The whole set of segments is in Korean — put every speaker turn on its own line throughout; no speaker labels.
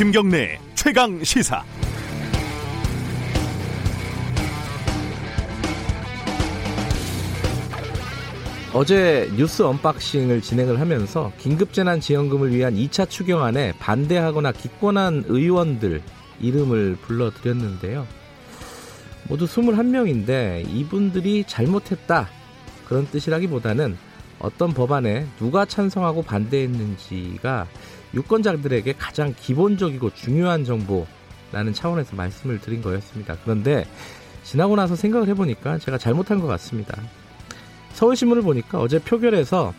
김경래 최강 시사.
어제 뉴스 unboxing을 진행을 하면서 긴급재난지원금을 위한 2차 추경안에 반대하거나 기권한 의원들 이름을 불러드렸는데요. 모두 21명인데 이분들이 잘못했다 그런 뜻이라기보다는 어떤 법안에 누가 찬성하고 반대했는지가 유권자들에게 가장 기본적이고 중요한 정보라는 차원에서 말씀을 드린 거였습니다. 그런데 지나고 나서 생각을 해보니까 제가 잘못한 것 같습니다. 서울신문을 보니까 어제 표결에서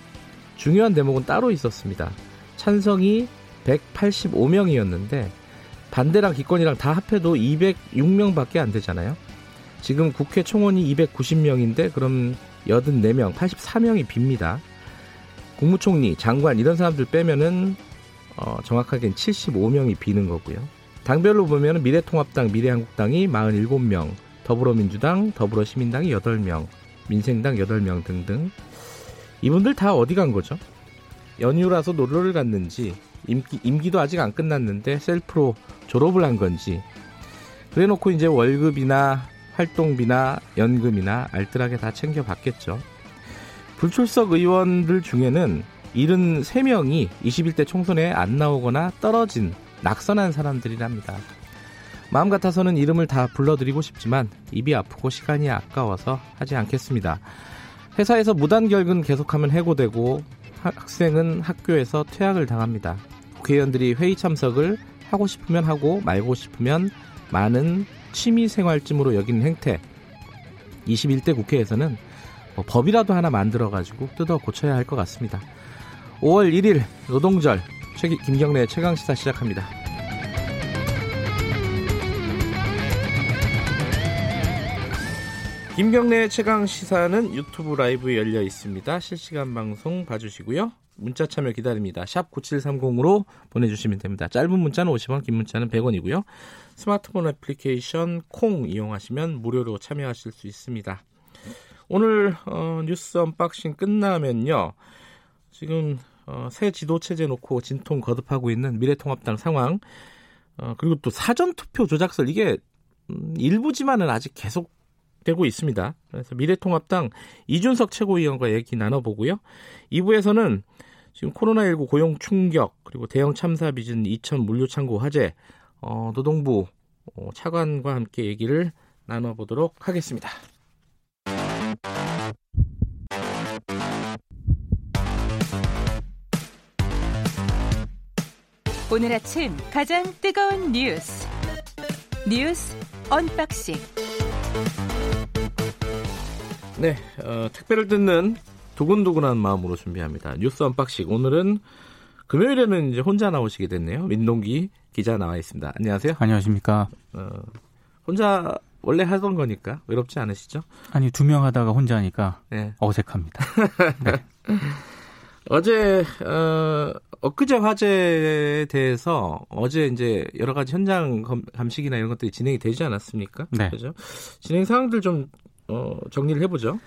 중요한 대목은 따로 있었습니다. 찬성이 185명이었는데 반대랑 기권이랑 다 합해도 206명밖에 안 되잖아요. 지금 국회 총원이 290명인데 그럼 84명, 84명이 빕니다. 국무총리, 장관 이런 사람들 빼면은 어, 정확하게는 75명이 비는 거고요. 당별로 보면 미래통합당, 미래한국당이 47명, 더불어민주당, 더불어시민당이 8명, 민생당 8명 등등. 이분들 다 어디 간 거죠? 연휴라서 놀러를 갔는지, 임기, 임기도 아직 안 끝났는데 셀프로 졸업을 한 건지, 그래 놓고 이제 월급이나 활동비나 연금이나 알뜰하게 다 챙겨 받겠죠. 불출석 의원들 중에는 73명이 21대 총선에 안 나오거나 떨어진 낙선한 사람들이랍니다. 마음 같아서는 이름을 다 불러드리고 싶지만 입이 아프고 시간이 아까워서 하지 않겠습니다. 회사에서 무단결근 계속하면 해고되고 학생은 학교에서 퇴학을 당합니다. 국회의원들이 회의 참석을 하고 싶으면 하고 말고 싶으면 많은 취미생활쯤으로 여기는 행태 21대 국회에서는 뭐 법이라도 하나 만들어가지고 뜯어 고쳐야 할 것 같습니다. 5월 1일 노동절 최, 김경래 최강 시사 시작합니다. 김경래 최강 시사는 유튜브 라이브 열려 있습니다. 실시간 방송 봐주시고요. 문자 참여 기다립니다. 샵 9730으로 보내주시면 됩니다. 짧은 문자는 50원, 긴 문자는 100원이고요. 스마트폰 애플리케이션 콩 이용하시면 무료로 참여하실 수 있습니다. 오늘 어, 뉴스 unboxing 끝나면요. 지금 어, 새 지도 체제 놓고 진통 거듭하고 있는 미래통합당 상황 어, 그리고 또 사전 투표 조작설 이게 음, 일부지만은 아직 계속 되고 있습니다. 그래서 미래통합당 이준석 최고위원과 얘기 나눠보고요. 2부에서는 지금 코로나19 고용 충격 그리고 대형 참사 빚은 이천 물류 창고 화재 어, 노동부 어, 차관과 함께 얘기를 나눠보도록 하겠습니다.
오늘 아침 가장 뜨거운 뉴스 뉴스 언박싱
네, 어, 택배를 뜯는 두근두근한 마음으로 준비합니다. 뉴스 unboxing 오늘은 금요일에는 이제 혼자 나오시게 됐네요. 민동기 기자 나와 있습니다. 안녕하세요.
안녕하십니까. 어,
혼자 원래 하던 거니까 외롭지 않으시죠?
아니 두 명 하다가 혼자 하니까 네. 어색합니다. 네.
어제 어, 엊그제 화재에 대해서 어제 이제 여러 가지 현장 감식이나 이런 것들이 진행이 되지 않았습니까?
네.
그죠? 진행 상황들 좀 어, 정리를 해보죠.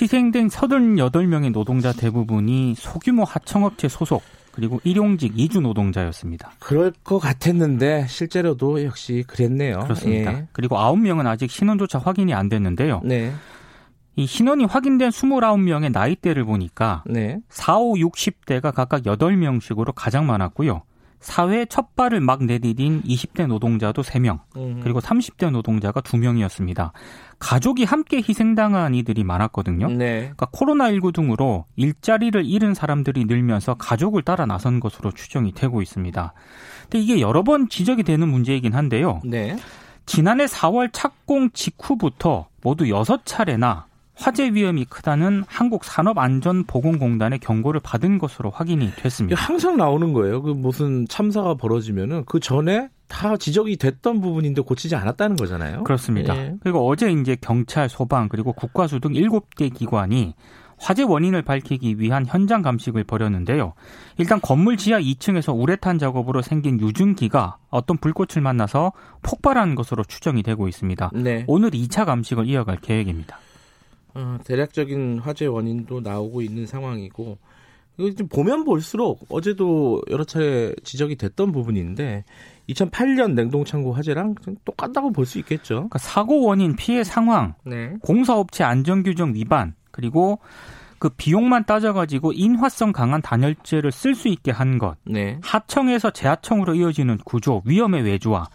희생된 38명의 노동자 대부분이 소규모 하청업체 소속 그리고 일용직 이주 노동자였습니다.
그럴 것 같았는데 실제로도 역시 그랬네요.
그렇습니다. 예. 그리고 9명은 아직 신원조차 확인이 안 됐는데요.
네.
이 신원이 확인된 29명의 나이대를 보니까
네.
4, 5, 60대가 각각 8명씩으로 가장 많았고요. 사회 첫 발을 막 내디딘 20대 노동자도 3명, 음. 그리고 30대 노동자가 2명이었습니다. 가족이 함께 희생당한 이들이 많았거든요.
네.
그러니까 코로나19 등으로 일자리를 잃은 사람들이 늘면서 가족을 따라 나선 것으로 추정이 되고 있습니다. 근데 이게 여러 번 지적이 되는 문제이긴 한데요.
네.
지난해 4월 착공 직후부터 모두 6차례나 화재 위험이 크다는 한국산업안전보건공단의 경고를 받은 것으로 확인이 됐습니다.
항상 나오는 거예요. 그 무슨 참사가 벌어지면은 그 전에 다 지적이 됐던 부분인데 고치지 않았다는 거잖아요.
그렇습니다. 예. 그리고 어제 이제 경찰, 소방 그리고 국과수 등 7개 기관이 화재 원인을 밝히기 위한 현장 감식을 벌였는데요. 일단 건물 지하 2층에서 우레탄 작업으로 생긴 유증기가 어떤 불꽃을 만나서 폭발한 것으로 추정이 되고 있습니다.
네.
오늘 2차 감식을 이어갈 계획입니다.
어, 대략적인 화재 원인도 나오고 있는 상황이고 이거 좀 보면 볼수록 어제도 여러 차례 지적이 됐던 부분인데 2008년 냉동창고 화재랑 똑같다고 볼 수 있겠죠.
그러니까 사고 원인, 피해 상황,
네.
공사업체 안전규정 위반, 그리고 그 비용만 따져가지고 인화성 강한 단열재를 쓸 수 있게 한 것,
네.
하청에서 재하청으로 이어지는 구조, 위험의 외주화,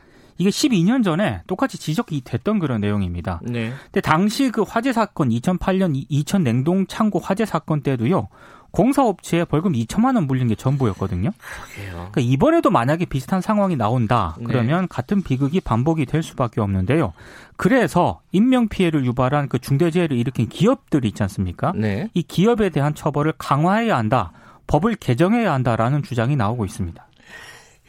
이게 12년 전에 똑같이 지적이 됐던 그런 내용입니다.
네.
근데 당시 그 화재 사건 2008년 이천 냉동 창고 화재 사건 때도요. 공사업체에 벌금 2천만 원 물린 게 전부였거든요.
그러게요.
그러니까 이번에도 만약에 비슷한 상황이 나온다.
네.
그러면 같은 비극이 반복이 될 수밖에 없는데요. 그래서 인명 피해를 유발한 그 중대재해를 일으킨 기업들이 있지 않습니까?
네.
이 기업에 대한 처벌을 강화해야 한다. 법을 개정해야 한다라는 주장이 나오고 있습니다.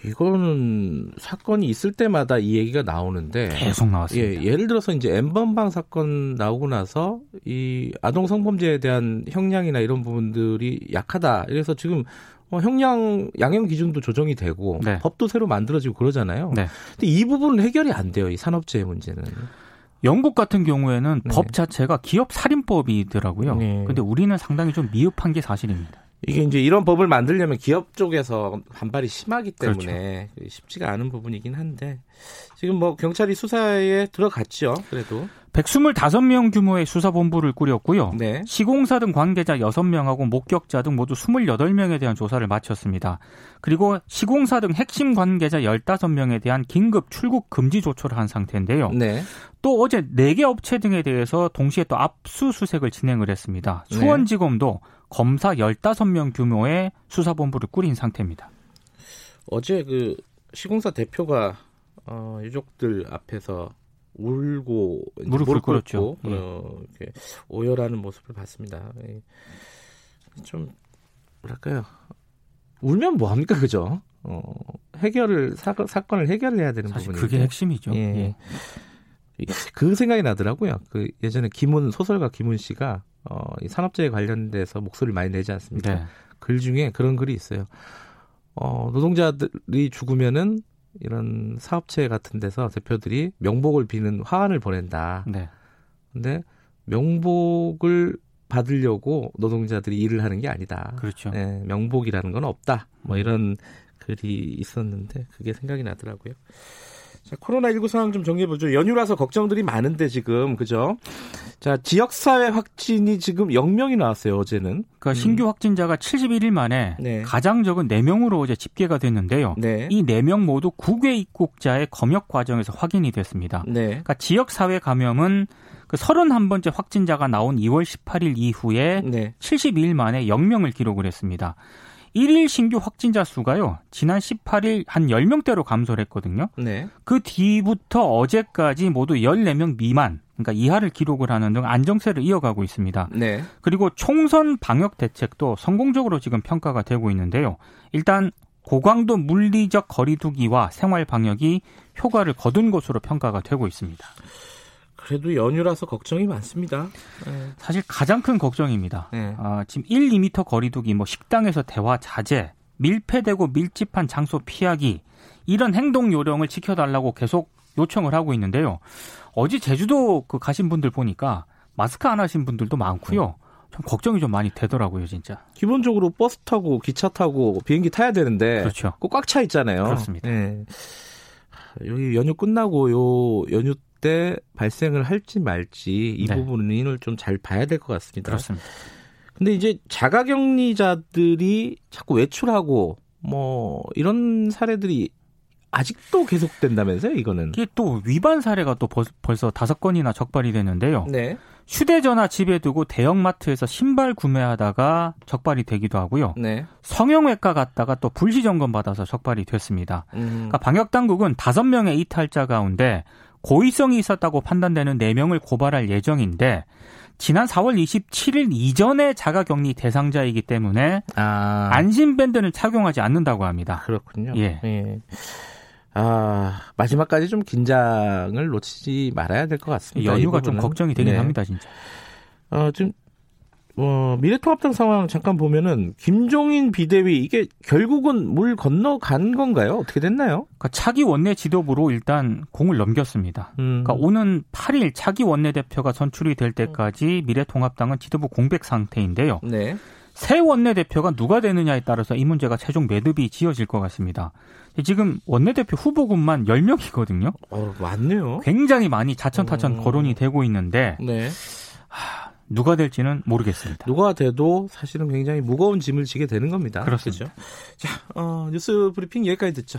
이거는 사건이 있을 때마다 이 얘기가 나오는데
계속 나왔습니다.
예, 예를 들어서 이제 엠번방 사건 나오고 나서 이 아동 성범죄에 대한 형량이나 이런 부분들이 약하다. 그래서 지금 어, 형량 양형 기준도 조정이 되고
네.
법도 새로 만들어지고 그러잖아요.
네.
근데 이 부분은 해결이 안 돼요. 이 산업재해 문제는.
영국 같은 경우에는
네.
법 자체가 기업 살인법이더라고요.
네.
근데 우리는 상당히 좀 미흡한 게 사실입니다.
이게 이제 이런 법을 만들려면 기업 쪽에서 반발이 심하기 때문에
그렇죠.
쉽지가 않은 부분이긴 한데 지금 뭐 경찰이 수사에 들어갔죠. 그래도
125명 규모의 수사본부를 꾸렸고요.
네.
시공사 등 관계자 6명하고 목격자 등 모두 28명에 대한 조사를 마쳤습니다. 그리고 시공사 등 핵심 관계자 15명에 대한 긴급 출국 금지 조처를 한 상태인데요.
네.
또 어제 4개 업체 등에 대해서 동시에 또 압수수색을 진행을 했습니다.
네.
수원지검도 검사 15명 규모의 수사본부를 꾸린 상태입니다.
어제 그 시공사 대표가 어, 유족들 앞에서 울고
무릎을
무릎
꿇었죠.
꿇고, 어, 이렇게 오열하는 모습을 봤습니다. 예. 좀 뭐랄까요? 울면 뭐 합니까, 그죠? 어, 해결을 사, 사건을 해결해야 되는
사실
부분인데.
그게 핵심이죠.
예.
예.
그 생각이 나더라고요. 그 예전에 김훈 소설가 김훈 씨가 어, 이 산업재해 관련돼서 목소리를 많이 내지 않습니까?
네.
글 중에 그런 글이 있어요. 어, 노동자들이 죽으면은 이런 사업체 같은 데서 대표들이 명복을 비는 화환을 보낸다.
네.
근데 명복을 받으려고 노동자들이 일을 하는 게 아니다.
그렇죠.
예, 명복이라는 건 없다. 뭐 이런 글이 있었는데 그게 생각이 나더라고요. 자, 코로나19 상황 좀 정리해보죠. 연휴라서 걱정들이 많은데 지금, 그죠? 자, 지역사회 확진이 지금 0명이 나왔어요, 어제는.
그러니까 신규 확진자가 71일 만에
음. 네.
가장 적은 4명으로 어제 집계가 됐는데요.
네.
이 4명 모두 국외 입국자의 검역 과정에서 확인이 됐습니다.
네.
그러니까 지역사회 감염은 그 31번째 확진자가 나온 2월 18일 이후에
네.
72일 만에 0명을 기록을 했습니다. 1일 신규 확진자 수가요. 지난 18일 한 10명대로 감소를 했거든요.
네.
그 뒤부터 어제까지 모두 14명 미만, 그러니까 이하를 기록을 하는 등 안정세를 이어가고 있습니다.
네.
그리고 총선 방역 대책도 성공적으로 지금 평가가 되고 있는데요. 일단 고강도 물리적 거리두기와 생활 방역이 효과를 거둔 것으로 평가가 되고 있습니다.
그래도 연휴라서 걱정이 많습니다. 네.
사실 가장 큰 걱정입니다.
네.
아, 지금 1, 2미터 거리두기, 뭐 식당에서 대화 자제, 밀폐되고 밀집한 장소 피하기 이런 행동 요령을 지켜달라고 계속 요청을 하고 있는데요. 어제 제주도 그 가신 분들 보니까 마스크 안 하신 분들도 많고요. 좀 걱정이 좀 많이 되더라고요, 진짜.
기본적으로 버스 타고 기차 타고 비행기 타야 되는데
그렇죠.
꼭 꽉 차 있잖아요.
그렇습니다.
네. 여기 연휴 끝나고 요 연휴 때 발생을 할지 말지 이
네.
부분을 좀 잘 봐야 될 것 같습니다.
그렇습니다.
근데 이제 자가격리자들이 자꾸 외출하고 뭐 이런 사례들이 아직도 계속된다면서요, 이거는?
이게 또 위반 사례가 또 벌- 벌써 다섯 건이나 적발이 됐는데요.
네.
휴대전화 집에 두고 대형마트에서 신발 구매하다가 적발이 되기도 하고요.
네.
성형외과 갔다가 또 불시 점검 받아서 적발이 됐습니다.
음,
그러니까 방역 당국은 다섯 명의 이탈자 가운데 고의성이 있었다고 판단되는 네 명을 고발할 예정인데 지난 4월 27일 이전에 자가격리 대상자이기 때문에
아,
안심밴드는 착용하지 않는다고 합니다.
그렇군요.
예.
아, 마지막까지 좀 긴장을 놓치지 말아야 될 것 같습니다. 이
연휴가 좀. 걱정이 되긴
네.
합니다, 진짜.
어, 지금 어, 미래통합당 상황 잠깐 보면은 김종인 비대위 이게 결국은 물 건너간 건가요? 어떻게 됐나요?
그러니까 차기 원내 지도부로 일단 공을 넘겼습니다.
음,
그러니까 오는 8일 차기 원내 대표가 선출이 될 때까지 미래통합당은 지도부 공백 상태인데요.
네.
새 원내 대표가 누가 되느냐에 따라서 이 문제가 최종 매듭이 지어질 것 같습니다. 지금 원내 대표 후보군만 10명이거든요.
어, 많네요.
굉장히 많이 자천타천
어.
거론이 되고 있는데
네.
누가 될지는 모르겠습니다.
누가 돼도 사실은 굉장히 무거운 짐을 지게 되는 겁니다.
그렇습니다.
그죠? 자, 어, 뉴스 브리핑 여기까지 듣죠.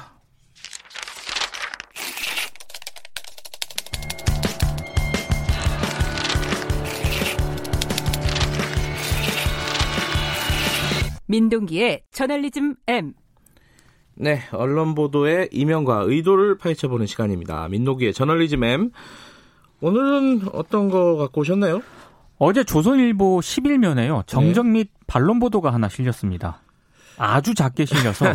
민동기의 저널리즘 M.
네, 언론 보도의 이면과 의도를 파헤쳐보는 시간입니다. 민노기의 저널리즘 M. 오늘은 어떤 거 갖고 오셨나요?
어제 조선일보 11면에요. 정정 및 반론 보도가 하나 실렸습니다. 아주 작게 실려서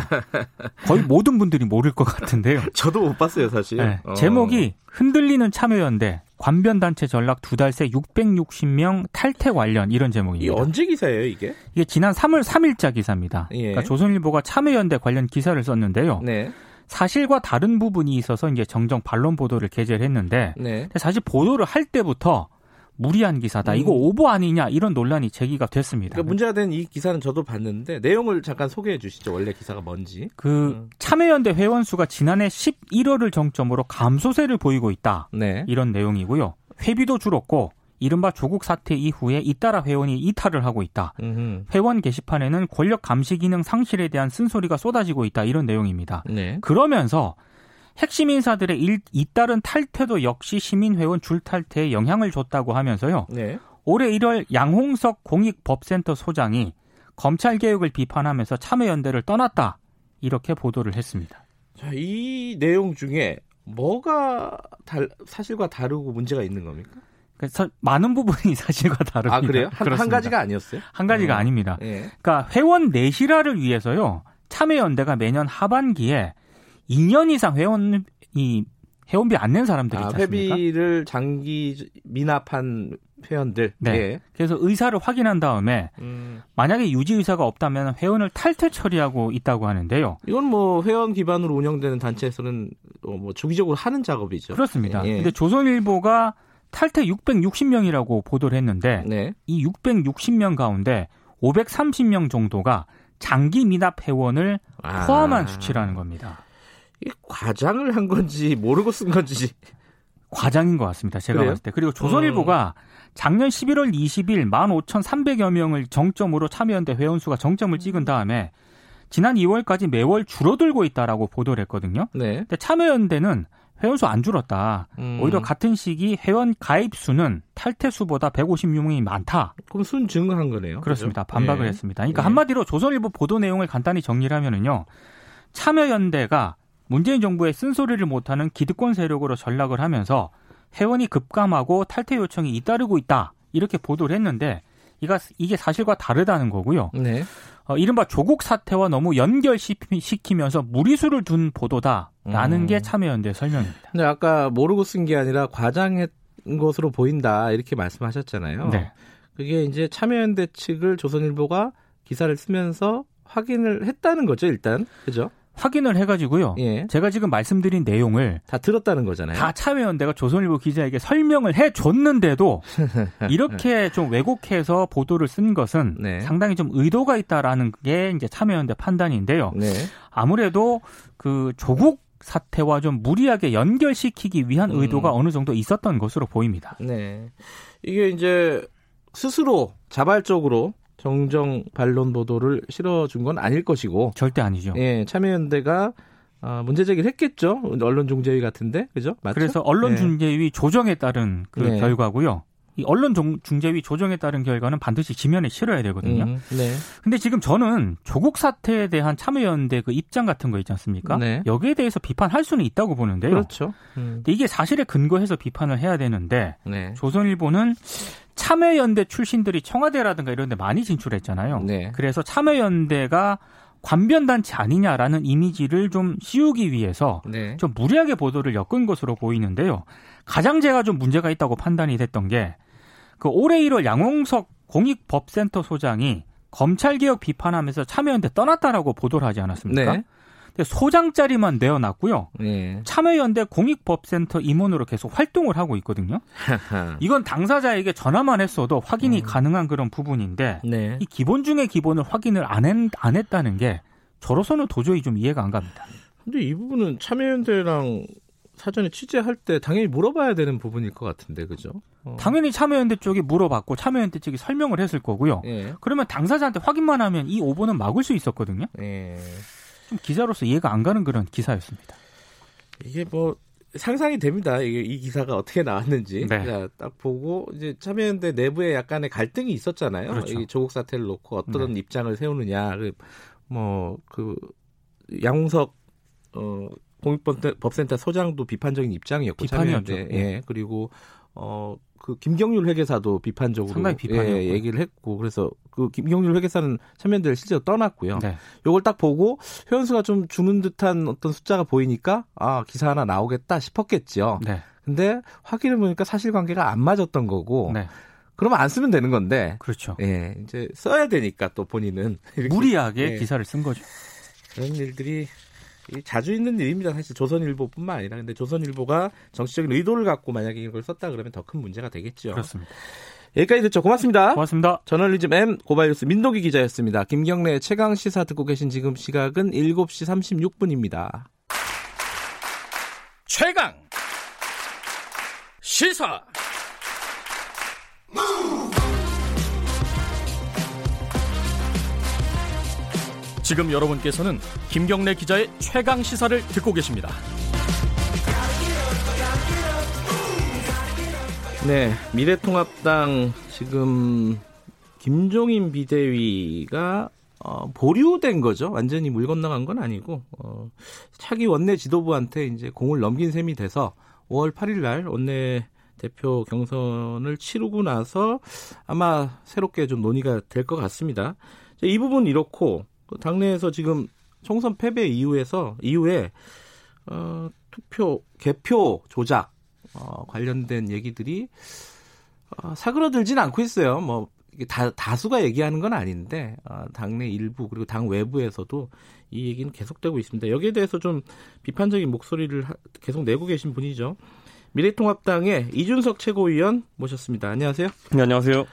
거의 모든 분들이 모를 것 같은데요.
저도 못 봤어요, 사실.
네,
어.
제목이 흔들리는 참여연대 관변단체 전락 두 달 새 660명 탈퇴 관련 이런
이
제목입니다.
언제 기사예요, 이게?
이게 지난 3월 3일자 기사입니다.
예.
그러니까 조선일보가 참여연대 관련 기사를 썼는데요.
네.
사실과 다른 부분이 있어서 이제 정정 반론 보도를 게재를 했는데
네.
사실 보도를 할 때부터 무리한 기사다.
음.
이거 오보 아니냐 이런 논란이 제기가 됐습니다.
그러니까 문제가 된 이 기사는 저도 봤는데 내용을 잠깐 소개해 주시죠. 원래 기사가 뭔지.
그
음.
참여연대 회원 수가 지난해 11월을 정점으로 감소세를 보이고 있다.
네.
이런 내용이고요. 회비도 줄었고 이른바 조국 사태 이후에 잇따라 회원이 이탈을 하고 있다.
음흠.
회원 게시판에는 권력 감시 기능 상실에 대한 쓴소리가 쏟아지고 있다. 이런 내용입니다.
네.
그러면서 핵심 인사들의 일, 잇따른 탈퇴도 역시 시민회원 줄탈퇴에 영향을 줬다고 하면서요.
네.
올해 1월 양홍석 공익법센터 소장이 검찰 개혁을 비판하면서 참여연대를 떠났다. 이렇게 보도를 했습니다.
자, 이 내용 중에 뭐가 달, 사실과 다르고 문제가 있는 겁니까?
그래서 많은 부분이 사실과 다릅니다.
아, 그래요? 한, 한. 가지가 아니었어요?
한 가지가
어.
아닙니다.
예.
그러니까 회원 내실화를 위해서요. 참여연대가 매년 하반기에 2년 이상 회원 이 회원비 안 낸 사람들이
아,
있지 않습니까?
회비를 장기 미납한 회원들.
네.
예.
그래서 의사를 확인한 다음에
음,
만약에 유지 의사가 없다면 회원을 탈퇴 처리하고 있다고 하는데요.
이건 뭐 회원 기반으로 운영되는 단체에서는 어, 뭐 주기적으로 하는 작업이죠.
그렇습니다.
예.
근데 조선일보가 탈퇴 660명이라고 보도를 했는데
네.
이 660명 가운데 530명 정도가 장기 미납 회원을
아.
포함한 수치라는 겁니다.
과장을 한 건지 모르고 쓴 건지.
과장인 것 같습니다. 제가
그래요?
봤을 때. 그리고 조선일보가 작년 11월 20일 15,300여 명을 정점으로 참여연대 회원 수가 정점을 찍은 다음에 지난 2월까지 매월 줄어들고 있다라고 보도를 했거든요.
네.
근데 참여연대는 회원 수 안 줄었다.
음.
오히려 같은 시기 회원 가입 수는 탈퇴 수보다 156명이 많다.
그럼 순 증가한 거네요.
그렇습니다.
그죠?
반박을
예.
했습니다. 그러니까
예.
한마디로 조선일보 보도 내용을 간단히 정리를 하면은요. 참여연대가 문재인 정부의 쓴소리를 못하는 기득권 세력으로 전락을 하면서 회원이 급감하고 탈퇴 요청이 잇따르고 있다. 이렇게 보도를 했는데 이게 사실과 다르다는 거고요.
네.
어, 이른바 조국 사태와 너무 연결시키면서 무리수를 둔 보도다라는
음.
게 참여연대 설명입니다.
근데 아까 모르고 쓴 게 아니라 과장한 것으로 보인다 이렇게 말씀하셨잖아요.
네.
그게 이제 참여연대 측을 조선일보가 기사를 쓰면서 확인을 했다는 거죠, 일단. 그죠?
확인을 해가지고요.
예.
제가 지금 말씀드린 내용을
다 들었다는 거잖아요.
다 참여연대가 조선일보 기자에게 설명을 해줬는데도 이렇게 좀 왜곡해서 보도를 쓴 것은
네.
상당히 좀 의도가 있다라는 게 이제 참여연대 판단인데요.
네.
아무래도 그 조국 사태와 좀 무리하게 연결시키기 위한
음.
의도가 어느 정도 있었던 것으로 보입니다.
네. 이게 이제 스스로 자발적으로 정정 반론 보도를 실어준 건 아닐 것이고,
절대 아니죠.
예, 참여연대가 어, 문제 제기를 했겠죠. 언론 중재위 같은데, 그죠? 맞죠?
그래서
네.
언론 중재위 조정에 따른 그
네.
결과고요. 이 언론 중재위 조정에 따른 결과는 반드시 지면에 실어야 되거든요.
음, 네.
근데 지금 저는 조국 사태에 대한 참여연대 그 입장 같은 거 있지 않습니까?
네.
여기에 대해서 비판할 수는 있다고 보는데요.
그렇죠. 음,
근데 이게 사실에 근거해서 비판을 해야 되는데
네.
조선일보는 참여연대 출신들이 청와대라든가 이런 데 많이 진출했잖아요.
네.
그래서 참여연대가 관변단체 아니냐라는 이미지를 좀 씌우기 위해서
네.
좀 무리하게 보도를 엮은 것으로 보이는데요. 가장 제가 좀 문제가 있다고 판단이 됐던 게 그 올해 1월 양홍석 공익법센터 소장이 검찰개혁 비판하면서 참여연대 떠났다라고 보도를 하지 않았습니까?
네.
근데 소장자리만 내어놨고요.
네.
참여연대 공익법센터 임원으로 계속 활동을 하고 있거든요. 이건 당사자에게 전화만 했어도 확인이
음.
가능한 그런 부분인데
네.
이 기본 중의 기본을 확인을 안, 했, 안 했다는 게 저로서는 도저히 좀 이해가 안 갑니다.
근데 이 부분은 참여연대랑 사전에 취재할 때 당연히 물어봐야 되는 부분일 것 같은데, 그죠? 어.
당연히 참여연대 쪽이 물어봤고 참여연대 측이 설명을 했을 거고요.
예.
그러면 당사자한테 확인만 하면 이 오보는 막을 수 있었거든요.
예.
좀 기자로서 이해가 안 가는 그런 기사였습니다.
이게 뭐 상상이 됩니다. 이게 이 기사가 어떻게 나왔는지.
네.
자, 딱 보고 이제 참여연대 내부에 약간의 갈등이 있었잖아요.
그렇죠.
이 조국 사태를 놓고 어떤 입장을 세우느냐. 뭐 그 양홍석 어 공익법센터 소장도 비판적인 입장이었고. 참여연대. 예. 그리고 어 그 김경률 회계사도 비판적으로
상당히.
예, 얘기를 했고 그래서 그 김경률 회계사는 참여연대를 실제로 떠났고요.
네.
요걸 딱 보고 회원수가 좀 주는 듯한 어떤 숫자가 보이니까 아 기사 하나 나오겠다 싶었겠죠.
네.
근데 확인해 보니까 사실관계가 안 맞았던 거고
네.
그러면 안 쓰면 되는 건데
그렇죠.
예 이제 써야 되니까 또 본인은
무리하게
예.
기사를 쓴 거죠.
그런 일들이 자주 있는 일입니다. 사실 조선일보뿐만 아니라 근데 조선일보가 정치적인 의도를 갖고 만약에 이걸 썼다 그러면 더 큰 문제가 되겠죠.
그렇습니다.
여기까지 듣죠. 고맙습니다.
고맙습니다.
저널리즘 M 고발뉴스 민동기 기자였습니다. 김경래 최강 시사 듣고 계신 지금 시각은 7시 36분입니다.
최강 시사 지금 여러분께서는 김경래 기자의 최강 시사를 듣고 계십니다.
네, 미래통합당 지금 김종인 비대위가 어, 보류된 거죠. 완전히 물 건너간 건 아니고 어, 차기 원내 지도부한테 이제 공을 넘긴 셈이 돼서 5월 8일 날 원내 대표 경선을 치르고 나서 아마 새롭게 좀 논의가 될 것 같습니다. 자, 이 부분 이렇고 그 당내에서 지금 총선 패배 이후에서 이후에 어, 투표 개표 조작 어, 관련된 얘기들이 어, 사그러들진 않고 있어요. 뭐 다, 다수가 얘기하는 건 아닌데 어, 당내 일부 그리고 당 외부에서도 이 얘기는 계속되고 있습니다. 여기에 대해서 좀 비판적인 목소리를 하- 계속 내고 계신 분이죠. 미래통합당의 이준석 최고위원 모셨습니다. 안녕하세요.
네, 안녕하세요.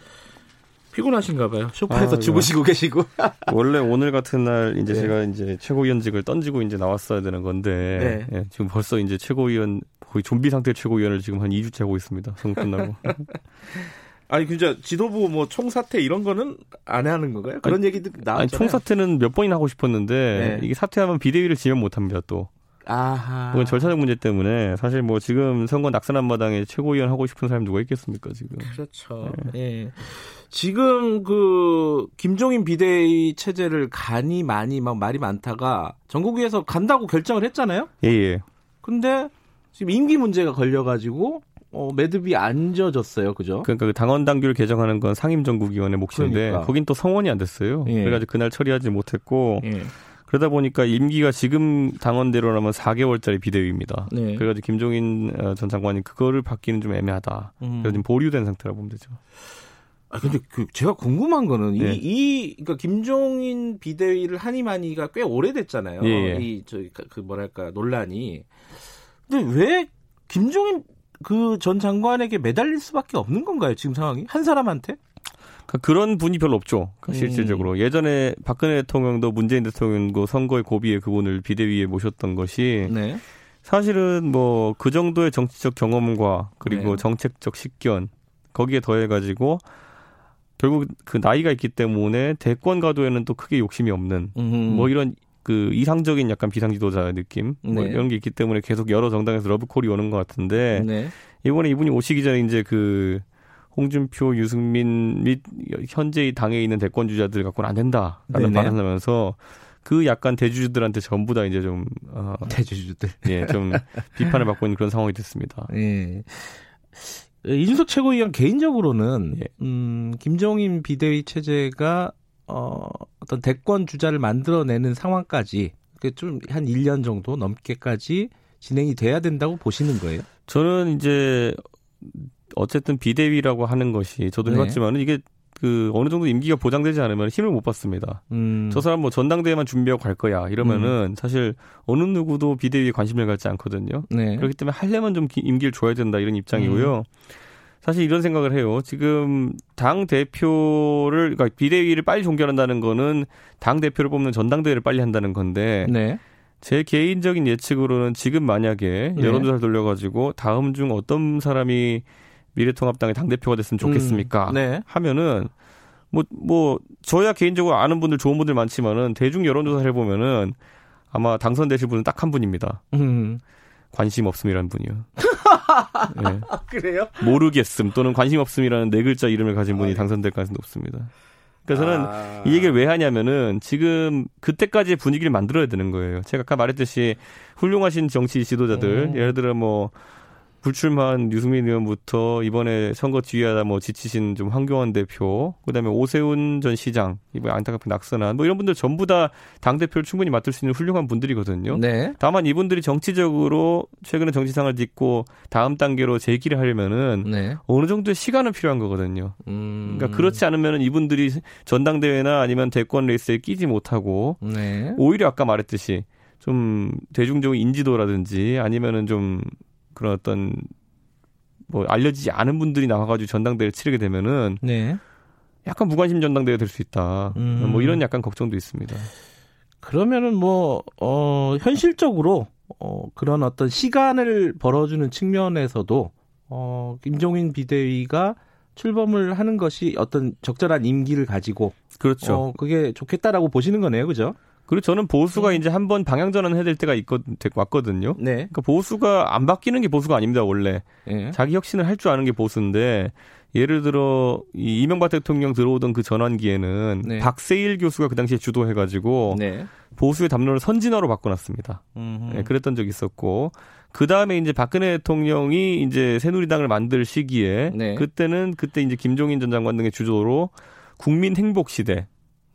피곤하신가 봐요. 소파에서
아,
주무시고 계시고.
원래 오늘 같은 날 이제
네.
제가 이제 최고위원직을 던지고 이제 나왔어야 되는 건데
네.
예, 지금 벌써 이제 최고위원 거의 좀비 상태 최고위원을 지금 한 2주째 하고 있습니다. 선거 끝나고.
아니 진짜 지도부 뭐 총사퇴 이런 거는 안 하는 건가요? 그런 얘기도 나왔잖아요.
아니 총사퇴는 몇 번이나 하고 싶었는데
네.
이게 사퇴하면 비대위를 지면 못 합니다. 또.
아하.
그건 절차적 문제 때문에 사실 뭐 지금 선거 낙선한 마당에 최고위원 하고 싶은 사람이 누가 있겠습니까, 지금.
그렇죠. 예. 지금 그 김종인 비대위 체제를 간이 많이 막 말이 많다가 전국위에서 간다고 결정을 했잖아요.
예, 예.
근데 지금 임기 문제가 걸려가지고 어, 매듭이 안 져졌어요. 그죠?
그러니까 그 당원 당규를 개정하는 건 상임정국위원회 몫인데
그러니까.
거긴 또 성원이 안 됐어요.
예.
그래가지고 그날 처리하지 못했고
예.
그러다 보니까 임기가 지금 당원대로라면 4개월짜리 비대위입니다.
네.
그래가지고 김종인 어, 전 장관이 그거를 받기는 좀 애매하다.
음.
그래서 지금 보류된 상태라 보면 되죠.
아 근데 그 제가 궁금한 거는
네.
이, 이 그러니까 김종인 비대위를 하니마니가 꽤 오래됐잖아요.
예, 예.
이 저기 그- 그 뭐랄까 논란이. 근데 왜 김종인 그 전 장관에게 매달릴 수밖에 없는 건가요? 지금 상황이 한 사람한테?
그러니까 그런 분이 별로 없죠. 그러니까
음.
실질적으로 예전에 박근혜 대통령도 문재인 대통령도 선거의 고비에 그분을 비대위에 모셨던 것이
네.
사실은 뭐 그 정도의 정치적 경험과 그리고
네.
정책적 식견 거기에 더해가지고 결국 그 나이가 있기 때문에 대권 가도에는 또 크게 욕심이 없는 뭐 이런 그 이상적인 약간 비상지도자 느낌 뭐
네.
이런 게 있기 때문에 계속 여러 정당에서 러브콜이 오는 것 같은데
네.
이번에 이분이 오시기 전에 이제 그 홍준표, 유승민 및 현재 이 당에 있는 대권 주자들 갖고는 안 된다라는. 발언을 하면서 그 약간 대주주들한테 전부 다 이제 좀, 어,
대주주들.
예, 좀 비판을 받고 있는 그런 상황이 됐습니다.
예. 이준석 최고위원 개인적으로는
예.
음, 김종인 비대위 체제가 어, 어떤 대권 주자를 만들어내는 상황까지 좀한 1년 정도 넘게까지 진행이 돼야 된다고 보시는 거예요?
저는 이제 어쨌든 비대위라고 하는 것이 저도
네.
해봤지만 이게 그 어느 정도 임기가 보장되지 않으면 힘을 못 받습니다. 음. 저 사람 뭐 전당대회만 준비하고 갈 거야 이러면은 음. 사실 어느 누구도 비대위에 관심을 갖지 않거든요. 네. 그렇기 때문에 할려면 좀 임기를 줘야 된다 이런 입장이고요. 음. 사실 이런 생각을 해요. 지금 당 대표를 그러니까 비대위를 빨리 종결한다는 거는 당 대표를 뽑는 전당대회를 빨리 한다는 건데 네. 제 개인적인 예측으로는 지금 만약에 네. 여론조사를 돌려가지고 다음 중 어떤 사람이 미래통합당의 당대표가 됐으면 좋겠습니까? 음, 네. 하면은 뭐, 뭐, 저야 개인적으로 아는 분들 좋은 분들 많지만은 대중 여론조사를 해보면은 아마 당선되실 분은 딱 한 분입니다. 음. 관심 없음이라는 분이요.
네. 그래요?
모르겠음 또는 관심 없음이라는 네 글자 이름을 가진 분이 아, 네. 당선될 가능성이 높습니다. 그래서 저는 아... 이 얘기를 왜 하냐면은 지금 그때까지의 분위기를 만들어야 되는 거예요. 제가 아까 말했듯이 훌륭하신 정치 지도자들, 음. 예를 들어 뭐 불출마한 유승민 의원부터 이번에 선거 지휘하다 뭐 지치신 좀 황교안 대표, 그다음에 오세훈 전 시장, 이번에 안타깝게 낙선한 뭐 이런 분들 전부 다 당 대표를 충분히 맡을 수 있는 훌륭한 분들이거든요. 네. 다만 이분들이 정치적으로 최근에 정치상을 딛고 다음 단계로 재기를 하려면은 네. 어느 정도의 시간은 필요한 거거든요. 음. 그러니까 그렇지 않으면은 이분들이 전당대회나 아니면 대권 레이스에 끼지 못하고 네. 오히려 아까 말했듯이 좀 대중적인 인지도라든지 아니면은 좀 그런 어떤 뭐 알려지지 않은 분들이 나와가지고 전당대회를 치르게 되면은 네. 약간 무관심 전당대회 될 수 있다. 음. 뭐 이런 약간 걱정도 있습니다.
그러면은 뭐, 어, 현실적으로, 어, 그런 어떤 시간을 벌어주는 측면에서도, 어, 김종인 비대위가 출범을 하는 것이 어떤 적절한 임기를 가지고. 그렇죠. 어, 그게 좋겠다라고 보시는 거네요. 그죠?
그리고 저는 보수가 음. 이제 한 번 방향 전환해야 될 때가 있거 왔거든요. 네. 그러니까 보수가 안 바뀌는 게 보수가 아닙니다 원래. 네. 자기 혁신을 할 줄 아는 게 보수인데 예를 들어 이 이명박 대통령 들어오던 그 전환기에는 네. 박세일 교수가 그 당시에 주도해가지고 네. 보수의 담론을 선진화로 바꿔놨습니다. 네, 그랬던 적이 있었고 그 다음에 이제 박근혜 대통령이 이제 새누리당을 만들 시기에 네. 그때는 그때 이제 김종인 전 장관 등의 주도로 국민 행복 시대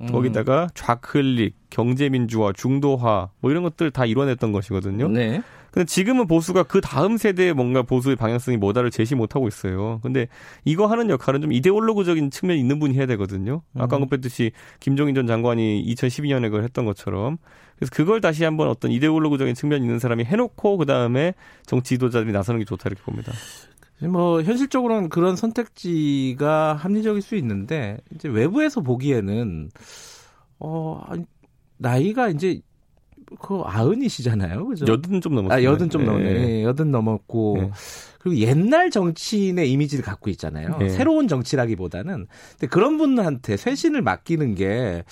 음. 거기다가 좌클릭, 경제민주화, 중도화 뭐 이런 것들 다 이뤄냈던 것이거든요. 네. 근데 지금은 보수가 그 다음 세대에 뭔가 보수의 방향성이 뭐다를 제시 못하고 있어요. 근데 이거 하는 역할은 좀 이데올로그적인 측면이 있는 분이 해야 되거든요. 아까 음. 언급했듯이 김종인 전 장관이 2012년에 그걸 했던 것처럼. 그래서 그걸 다시 한번 어떤 이데올로그적인 측면이 있는 사람이 해놓고 그 다음에 정치 지도자들이 나서는 게 좋다 이렇게 봅니다.
뭐 현실적으로는 그런 선택지가 합리적일 수 있는데 이제 외부에서 보기에는 어 나이가 이제 그 아흔이시잖아요, 그죠?
여든 좀 넘었어요.
아, 여든 좀 넘었네. 네. 여든 넘었고 네. 그리고 옛날 정치인의 이미지를 갖고 있잖아요. 네. 새로운 정치라기보다는 근데 그런 분한테 쇄신을 맡기는 게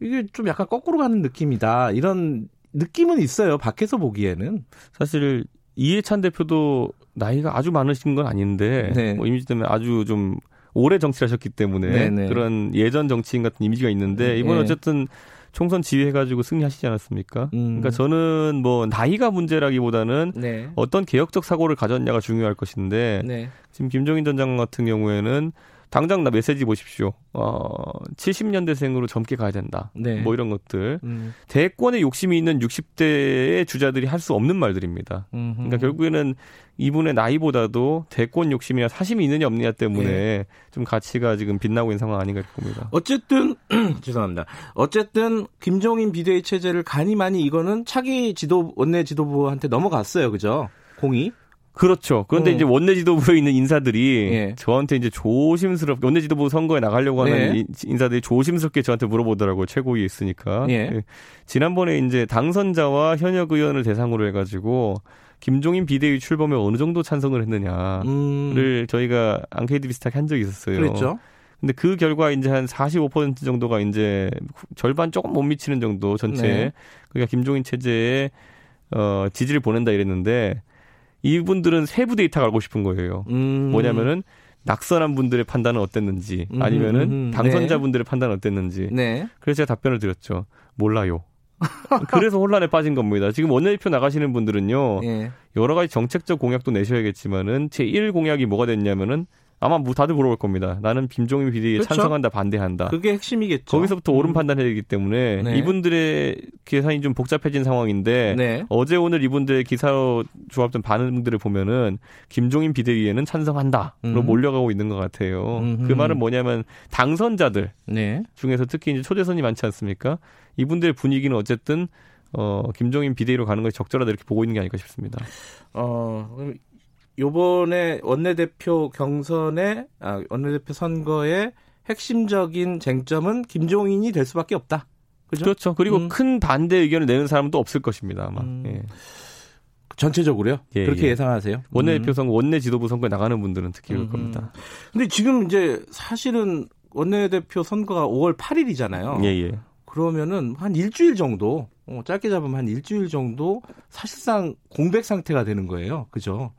이게 좀 약간 거꾸로 가는 느낌이다. 이런 느낌은 있어요. 밖에서 보기에는
사실 이해찬 대표도 나이가 아주 많으신 건 아닌데 네. 뭐 이미지 때문에 아주 좀 오래 정치를 하셨기 때문에 네네. 네. 그런 예전 정치인 같은 이미지가 있는데 이번 네. 어쨌든 총선 지휘해가지고 승리하시지 않았습니까? 음. 그러니까 저는 뭐 나이가 문제라기보다는 네. 어떤 개혁적 사고를 가졌냐가 중요할 것인데 네. 지금 김종인 전 장관 같은 경우에는 당장 나 메시지 보십시오. 어, 70년대생으로 젊게 가야 된다. 네. 뭐 이런 것들. 음. 대권에 욕심이 있는 60대의 주자들이 할 수 없는 말들입니다. 음흠. 그러니까 결국에는 이분의 나이보다도 대권 욕심이나 사심이 있느냐 없느냐 때문에 네. 좀 가치가 지금 빛나고 있는 상황 아닌가 봅니다.
어쨌든 죄송합니다. 어쨌든 김종인 비대위 체제를 가니 많이 이거는 차기 지도 원내 지도부한테 넘어갔어요. 그죠? 공이.
그렇죠. 그런데 어. 이제 원내 지도부에 있는 인사들이 예. 저한테 이제 조심스럽게 원내 지도부 선거에 나가려고 하는 예. 인사들이 조심스럽게 저한테 물어보더라고요. 최고위에 있으니까. 예. 예. 지난번에 이제 당선자와 현역 의원을 대상으로 해 가지고 김종인 비대위 출범에 어느 정도 찬성을 했느냐를 음. 저희가 앙케이드 비슷하게 한 적이 있었어요.
그랬죠.
근데 그 결과 이제 한 45% 정도가 이제 절반 조금 못 미치는 정도 전체 네. 그러니까 김종인 체제에 어 지지를 보낸다 이랬는데 이분들은 세부 데이터가 알고 싶은 거예요. 음. 뭐냐면은 낙선한 분들의 판단은 어땠는지 음, 아니면은 음, 음. 당선자분들의 네. 판단은 어땠는지. 네. 그래서 제가 답변을 드렸죠. 몰라요. 그래서 혼란에 빠진 겁니다. 지금 원내대표 나가시는 분들은요. 네. 여러 가지 정책적 공약도 내셔야겠지만은 제1 공약이 뭐가 됐냐면은 아마 뭐 다들 물어볼 겁니다. 나는 김종인 비대위에
그렇죠.
찬성한다, 반대한다.
그게 핵심이겠죠.
거기서부터 옳은
음.
판단해야 되기 때문에
네.
이분들의 계산이 좀 복잡해진 상황인데
네.
어제 오늘 이분들의 기사로 조합된 반응들을 보면은 김종인 비대위에는 찬성한다로
음.
몰려가고 있는 것 같아요.
음흠.
그 말은 뭐냐면 당선자들
네.
중에서 특히 이제 초대선이 많지 않습니까? 이분들의 분위기는 어쨌든 어 김종인 비대위로 가는 것이 적절하다 이렇게 보고 있는 게 아닐까 싶습니다.
어, 요번에 원내대표 경선에 아, 원내대표 선거의 핵심적인 쟁점은 김종인이 될 수밖에 없다. 그죠?
그렇죠. 그리고
음.
큰 반대 의견을 내는 사람은 또 없을 것입니다. 아마.
음.
예.
전체적으로요?
예,
그렇게
예.
예. 상하세요
원내대표 선거, 원내 지도부 선거에 나가는 분들은 특히 그럴
음.
겁니다.
근데 지금 이제 사실은 원내대표 선거가 5월 8일이잖아요.
예, 예.
그러면은 한 일주일 정도, 어, 짧게 잡으면 한 일주일 정도 사실상 공백 상태가 되는 거예요. 그죠?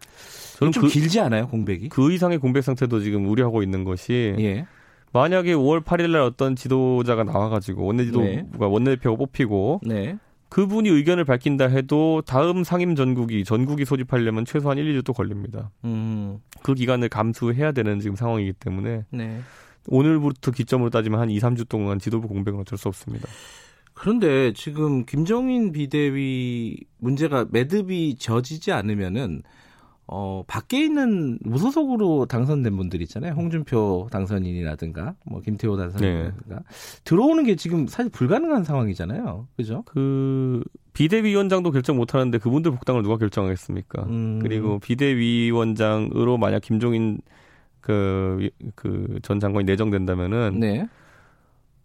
저는
좀
그,
길지 않아요, 공백이?
그 이상의 공백 상태도 지금 우려하고 있는 것이
예.
만약에 5월 8일 날 어떤 지도자가 나와가지고 원내 지도가
네.
원내대표가 뽑히고
네.
그분이 의견을 밝힌다 해도 다음 상임 전국이 전국이 소집하려면 최소한 1, 2주 또 걸립니다.
음.
그 기간을 감수해야 되는 지금 상황이기 때문에
네.
오늘부터 기점으로 따지면 한 2, 3주 동안 지도부 공백은 어쩔 수 없습니다.
그런데 지금 김정인 비대위 문제가 매듭이 져지지 않으면은 어 밖에 있는 무소속으로 당선된 분들 있잖아요. 홍준표 당선인이라든가 뭐 김태호 당선인이라든가 들어오는 게 지금 사실 불가능한 상황이잖아요. 그죠?
그 비대위원장도 결정 못 하는데 그분들 복당을 누가 결정하겠습니까?
음.
그리고 비대위원장으로 만약 김종인 그 그 전 장관이 내정된다면은
네.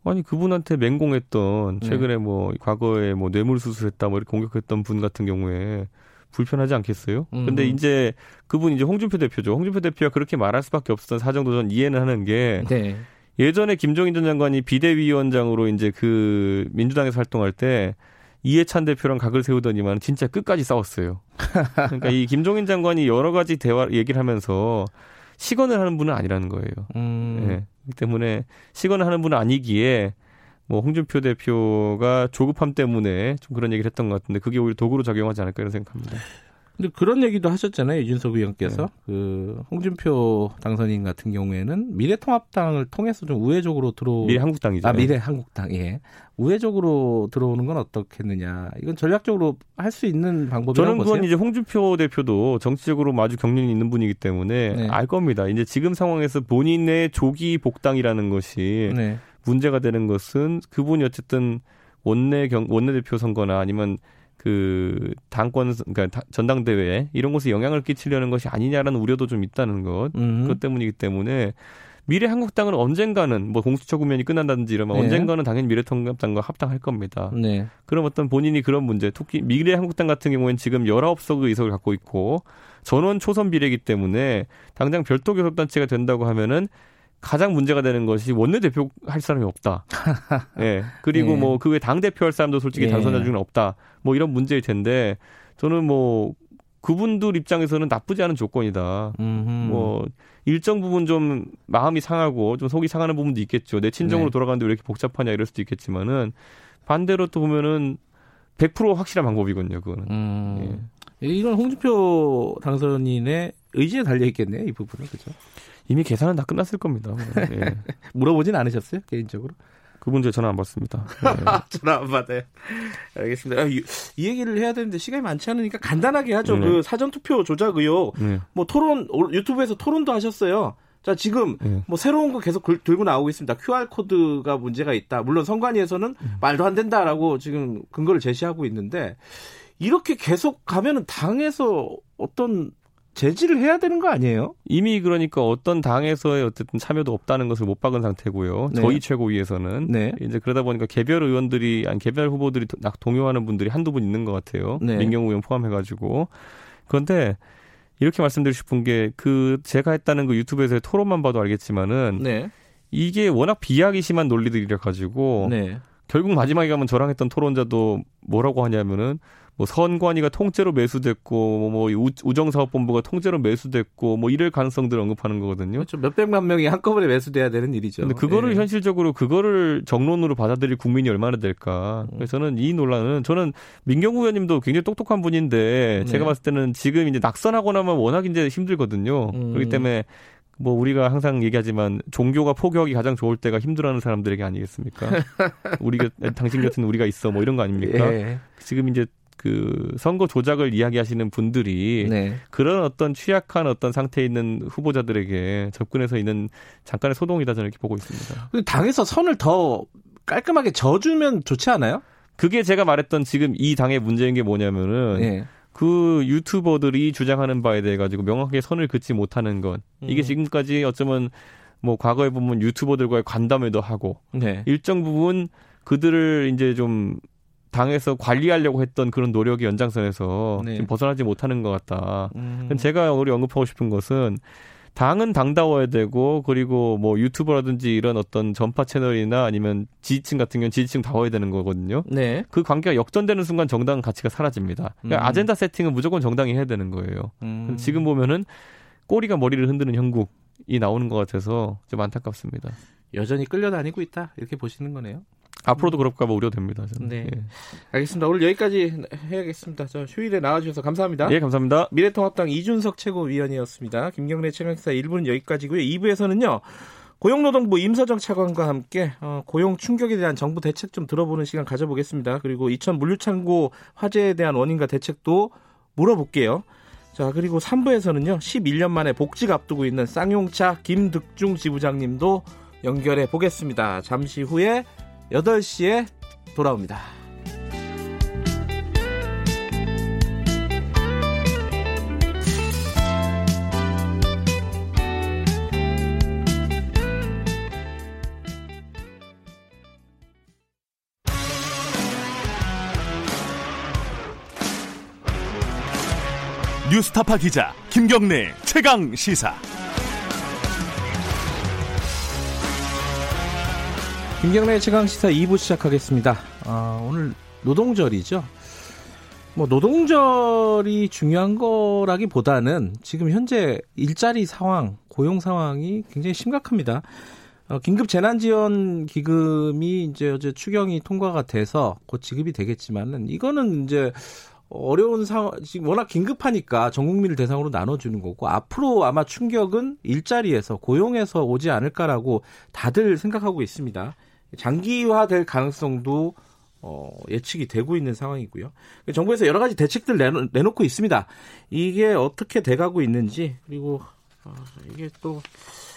아니 그분한테 맹공했던
네.
최근에 뭐 과거에 뭐 뇌물 수술했다 뭐 이렇게 공격했던 분 같은 경우에 불편하지 않겠어요?
음.
근데 이제 그분 이제 홍준표 대표죠. 홍준표 대표가 그렇게 말할 수밖에 없었던 사정도 전 이해는 하는 게
네.
예전에 김종인 전 장관이 비대위원장으로 이제 그 민주당에서 활동할 때 이해찬 대표랑 각을 세우더니만 진짜 끝까지 싸웠어요. 그러니까 이 김종인 장관이 여러 가지 대화 얘기를 하면서 시건을 하는 분은 아니라는 거예요.
음.
예. 그렇기 때문에 시건을 하는 분은 아니기에 뭐 홍준표 대표가 조급함 때문에 좀 그런 얘기를 했던 것 같은데 그게 오히려 도구로 작용하지 않을까 이런 생각합니다.
근데 그런 얘기도 하셨잖아요. 이준석 의원께서
네.
그 홍준표 당선인 같은 경우에는 미래통합당을 통해서 좀 우회적으로 들어
미래 한국당이죠.
아, 미래 한국당, 예. 우회적으로 들어오는 건 어떻겠느냐. 이건 전략적으로 할 수 있는 방법이라고
저는
보세요.
그건 이제 홍준표 대표도 정치적으로 아주 경륜이 있는 분이기 때문에
네.
알 겁니다. 이제 지금 상황에서 본인의 조기 복당이라는 것이
네.
문제가 되는 것은 그분이 어쨌든 원내 경 원내 대표 선거나 아니면 그 당권 그러니까 다- 전당대회 이런 곳에 영향을 끼치려는 것이 아니냐라는 우려도 좀 있다는 것.
음.
그것 때문이기 때문에 미래 한국당은 언젠가는 뭐 공수처 국면이 끝난다든지 이러면
네.
언젠가는 당연히 미래통합당과 합당할 겁니다.
네.
그럼 어떤 본인이 그런 문제, 특히 미래 한국당 같은 경우에는 지금 19석의 의석을 갖고 있고 전원 초선 비례이기 때문에 당장 별도 교섭단체가 된다고 하면은 가장 문제가 되는 것이 원내대표 할 사람이 없다. 예. 그리고
예.
뭐그 외 당대표 할 사람도 솔직히
예.
당선자 중에 없다. 뭐 이런 문제일 텐데 저는 뭐 그분들 입장에서는 나쁘지 않은 조건이다.
음흠.
뭐 일정 부분 좀 마음이 상하고 좀 속이 상하는 부분도 있겠죠. 내 친정으로
네.
돌아가는데 왜 이렇게 복잡하냐 이럴 수도 있겠지만은 반대로 또 보면은 100% 확실한 방법이거든요. 그거는.
음. 이건 홍준표 당선인의 의지에 달려 있겠네요, 이 부분은. 그죠?
이미 계산은 다 끝났을 겁니다. 예.
물어보진 않으셨어요, 개인적으로?
그 문제 전화 안 받습니다. 예.
전화 안 받아요. 알겠습니다. 아, 이, 이 얘기를 해야 되는데 시간이 많지 않으니까 간단하게 하죠.
네.
그 사전 투표 조작 의혹.
네.
뭐 토론, 유튜브에서 토론도 하셨어요. 자, 지금
네.
뭐 새로운 거 계속 글- 들고 나오고 있습니다. QR코드가 문제가 있다. 물론 선관위에서는 말도 안 된다라고 지금 근거를 제시하고 있는데 이렇게 계속 가면은 당에서 어떤 제지를 해야 되는 거 아니에요?
이미 그러니까 어떤 당에서의 어쨌든 참여도 없다는 것을 못 박은 상태고요.
네.
저희 최고위에서는
네.
이제 그러다 보니까 개별 의원들이 아니 개별 후보들이 도- 나- 동요하는 분들이 한두 분 있는 것 같아요.
네.
민경우 의원 포함해가지고 그런데 이렇게 말씀드리고 싶은 게 그 제가 했다는 그 유튜브에서의 토론만 봐도 알겠지만은
네.
이게 워낙 비약이 심한 논리들이라 가지고
네.
결국 마지막에 가면 저랑 했던 토론자도 뭐라고 하냐면은 뭐 선관위가 통째로 매수됐고 뭐 우- 우정사업본부가 통째로 매수됐고 뭐 이럴 가능성들을 언급하는 거거든요.
그렇죠. 몇백만 명이 한꺼번에 매수돼야 되는 일이죠.
근데 그거를
예.
현실적으로 그거를 정론으로 받아들일 국민이 얼마나 될까?
음.
그래서 저는 이 논란은 저는 민경우 의원님도 굉장히 똑똑한 분인데
네.
제가 봤을 때는 지금 이제 낙선하고 나면 워낙 이제 힘들거든요.
음.
그렇기 때문에 뭐 우리가 항상 얘기하지만 종교가 포교하기 가장 좋을 때가 힘들어하는 사람들에게 아니겠습니까? 우리가 당신 같은 우리가 있어 뭐 이런 거 아닙니까? 예. 지금 이제 그 선거 조작을 이야기하시는 분들이 네. 그런 어떤 취약한 어떤 상태에 있는 후보자들에게 접근해서 있는 잠깐의 소동이다 저는 이렇게 보고 있습니다.
당에서 선을 더 깔끔하게 져주면 좋지 않아요?
그게 제가 말했던 지금 이 당의 문제인 게 뭐냐면은 네. 그 유튜버들이 주장하는 바에 대해 가지고 명확하게 선을 긋지 못하는 것 이게 음. 지금까지 어쩌면 뭐 과거에 보면 유튜버들과의 관담회도 하고 네. 일정 부분 그들을 이제 좀 당에서 관리하려고 했던 그런 노력이 연장선에서 네. 지금 벗어나지 못하는 것 같다. 음. 제가 우리 언급하고 싶은 것은 당은 당다워야 되고 그리고 뭐 유튜버라든지 이런 어떤 전파 채널이나 아니면 지지층 같은 경우는 지지층 다워야 되는 거거든요. 네. 그 관계가 역전되는 순간 정당 가치가 사라집니다. 그러니까 음. 아젠다 세팅은 무조건 정당이 해야 되는 거예요. 음. 지금 보면은 꼬리가 머리를 흔드는 형국이 나오는 것 같아서 좀 안타깝습니다.
여전히 끌려다니고 있다 이렇게 보시는 거네요.
앞으로도 그럴까 봐 우려됩니다. 저는.
네. 예. 알겠습니다. 오늘 여기까지 해야겠습니다. 저 휴일에 나와주셔서 감사합니다.
예, 감사합니다.
미래통합당 이준석 최고위원이었습니다. 김경래 최강사 1부는 여기까지고요. 2부에서는요. 고용노동부 임서정 차관과 함께 어, 고용 충격에 대한 정부 대책 좀 들어보는 시간 가져보겠습니다. 그리고 이천 물류창고 화재에 대한 원인과 대책도 물어볼게요. 자, 그리고 3부에서는요. 11년 만에 복직 앞두고 있는 쌍용차 김득중 지부장님도 연결해 보겠습니다. 잠시 후에 8시에 돌아옵니다.
뉴스타파 기자 김경래 최강 시사.
김경래 최강 시사 2부 시작하겠습니다. 아, 오늘 노동절이죠. 뭐 노동절이 중요한 거라기보다는 지금 현재 일자리 상황, 고용 상황이 굉장히 심각합니다. 어, 긴급 재난지원 기금이 이제 어제 추경이 통과가 돼서 곧 지급이 되겠지만은 이거는 이제 어려운 상황, 지금 워낙 긴급하니까 전 국민을 대상으로 나눠주는 거고 앞으로 아마 충격은 일자리에서 고용에서 오지 않을까라고 다들 생각하고 있습니다. 장기화될 가능성도 어, 예측이 되고 있는 상황이고요. 정부에서 여러 가지 대책들 내놓, 내놓고 있습니다. 이게 어떻게 돼가고 있는지 그리고 어, 이게 또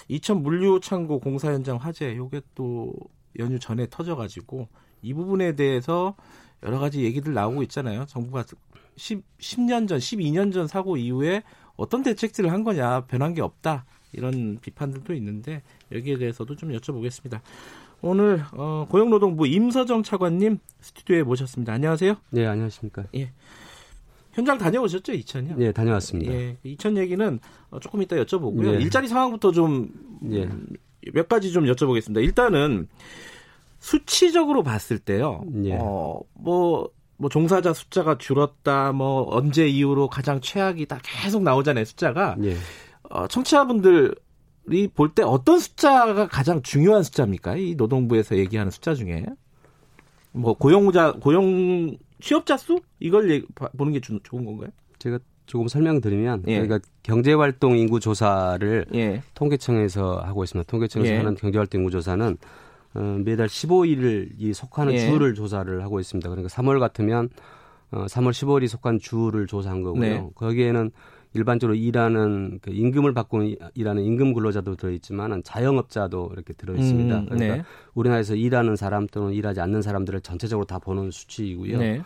이천 물류 창고 공사 현장 화재 요게 또 연휴 전에 터져가지고 이 부분에 대해서 여러 가지 얘기들 나오고 있잖아요. 정부가 10, 10년 전, 12년 전 사고 이후에 어떤 대책들을 한 거냐 변한 게 없다 이런 비판들도 있는데 여기에 대해서도 좀 여쭤보겠습니다. 오늘 어, 고용노동부 임서정 차관님 스튜디오에 모셨습니다. 안녕하세요.
네, 안녕하십니까.
예. 현장 다녀오셨죠, 이천이요?
네, 다녀왔습니다.
예, 이천 얘기는 어, 조금 이따 여쭤보고요. 네. 일자리 상황부터 좀몇 예. 가지 좀 여쭤보겠습니다. 일단은 수치적으로 봤을 때요. 예. 어, 뭐, 뭐 종사자 숫자가 줄었다, 뭐 언제 이후로 가장 최악이다 계속 나오잖아요, 숫자가. 예. 어, 청취자분들 볼 때 어떤 숫자가 가장 중요한 숫자입니까? 이 노동부에서 얘기하는 숫자 중에 뭐 고용자 고용 취업자 수 이걸 얘기, 보는 게 주, 좋은 건가요?
제가 조금 설명드리면 예. 저희가 경제활동 인구 조사를 예. 통계청에서 하고 있습니다. 통계청에서 예. 하는 경제활동 인구 조사는 어, 매달 15일을 이 속하는 예. 주를 조사를 하고 있습니다. 그러니까 3월 같으면 어, 3월 15일이 속한 주를 조사한 거고요. 네. 거기에는 일반적으로 일하는 그 임금을 받고 일하는 임금 근로자도 들어 있지만 자영업자도 이렇게 들어 있습니다. 음, 그러니까 네. 우리나라에서 일하는 사람 또는 일하지 않는 사람들을 전체적으로 다 보는 수치이고요. 네.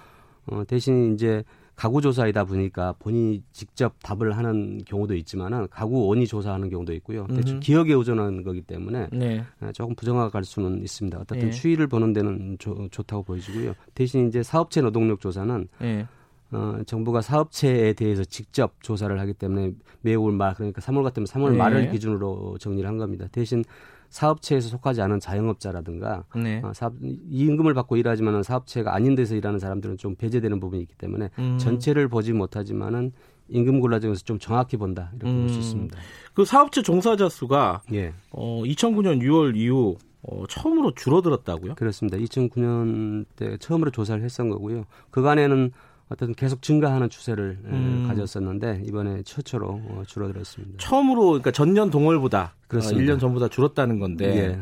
어, 대신 이제 가구 조사이다 보니까 본인이 직접 답을 하는 경우도 있지만은 가구 원이 조사하는 경우도 있고요. 대충 기억에 의존하는 거기 때문에 네. 어, 조금 부정확할 수는 있습니다. 어떻든 네. 추이를 보는 데는 조, 좋다고 보여지고요. 대신 이제 사업체 노동력 조사는 네. 어, 정부가 사업체에 대해서 직접 조사를 하기 때문에 매월 말 그러니까 3월 같으면 3월 네. 말을 기준으로 정리를 한 겁니다. 대신 사업체에서 속하지 않은 자영업자라든가 네. 어, 사업, 임금을 받고 일하지만은 사업체가 아닌 데서 일하는 사람들은 좀 배제되는 부분이 있기 때문에 음. 전체를 보지 못하지만은 임금 골라정에서 좀 정확히 본다 이렇게 음. 볼수 있습니다.
그 사업체 종사자 수가 예. 어, 2009년 6월 이후 어, 처음으로 줄어들었다고요?
그렇습니다. 2009년 때 처음으로 조사를 했던 거고요. 그간에는 어떤 계속 증가하는 추세를 음. 가졌었는데 이번에 최초로 어, 줄어들었습니다.
처음으로 그러니까 전년 동월보다 그렇습니다. 어, 1년 전보다 줄었다는 건데 예.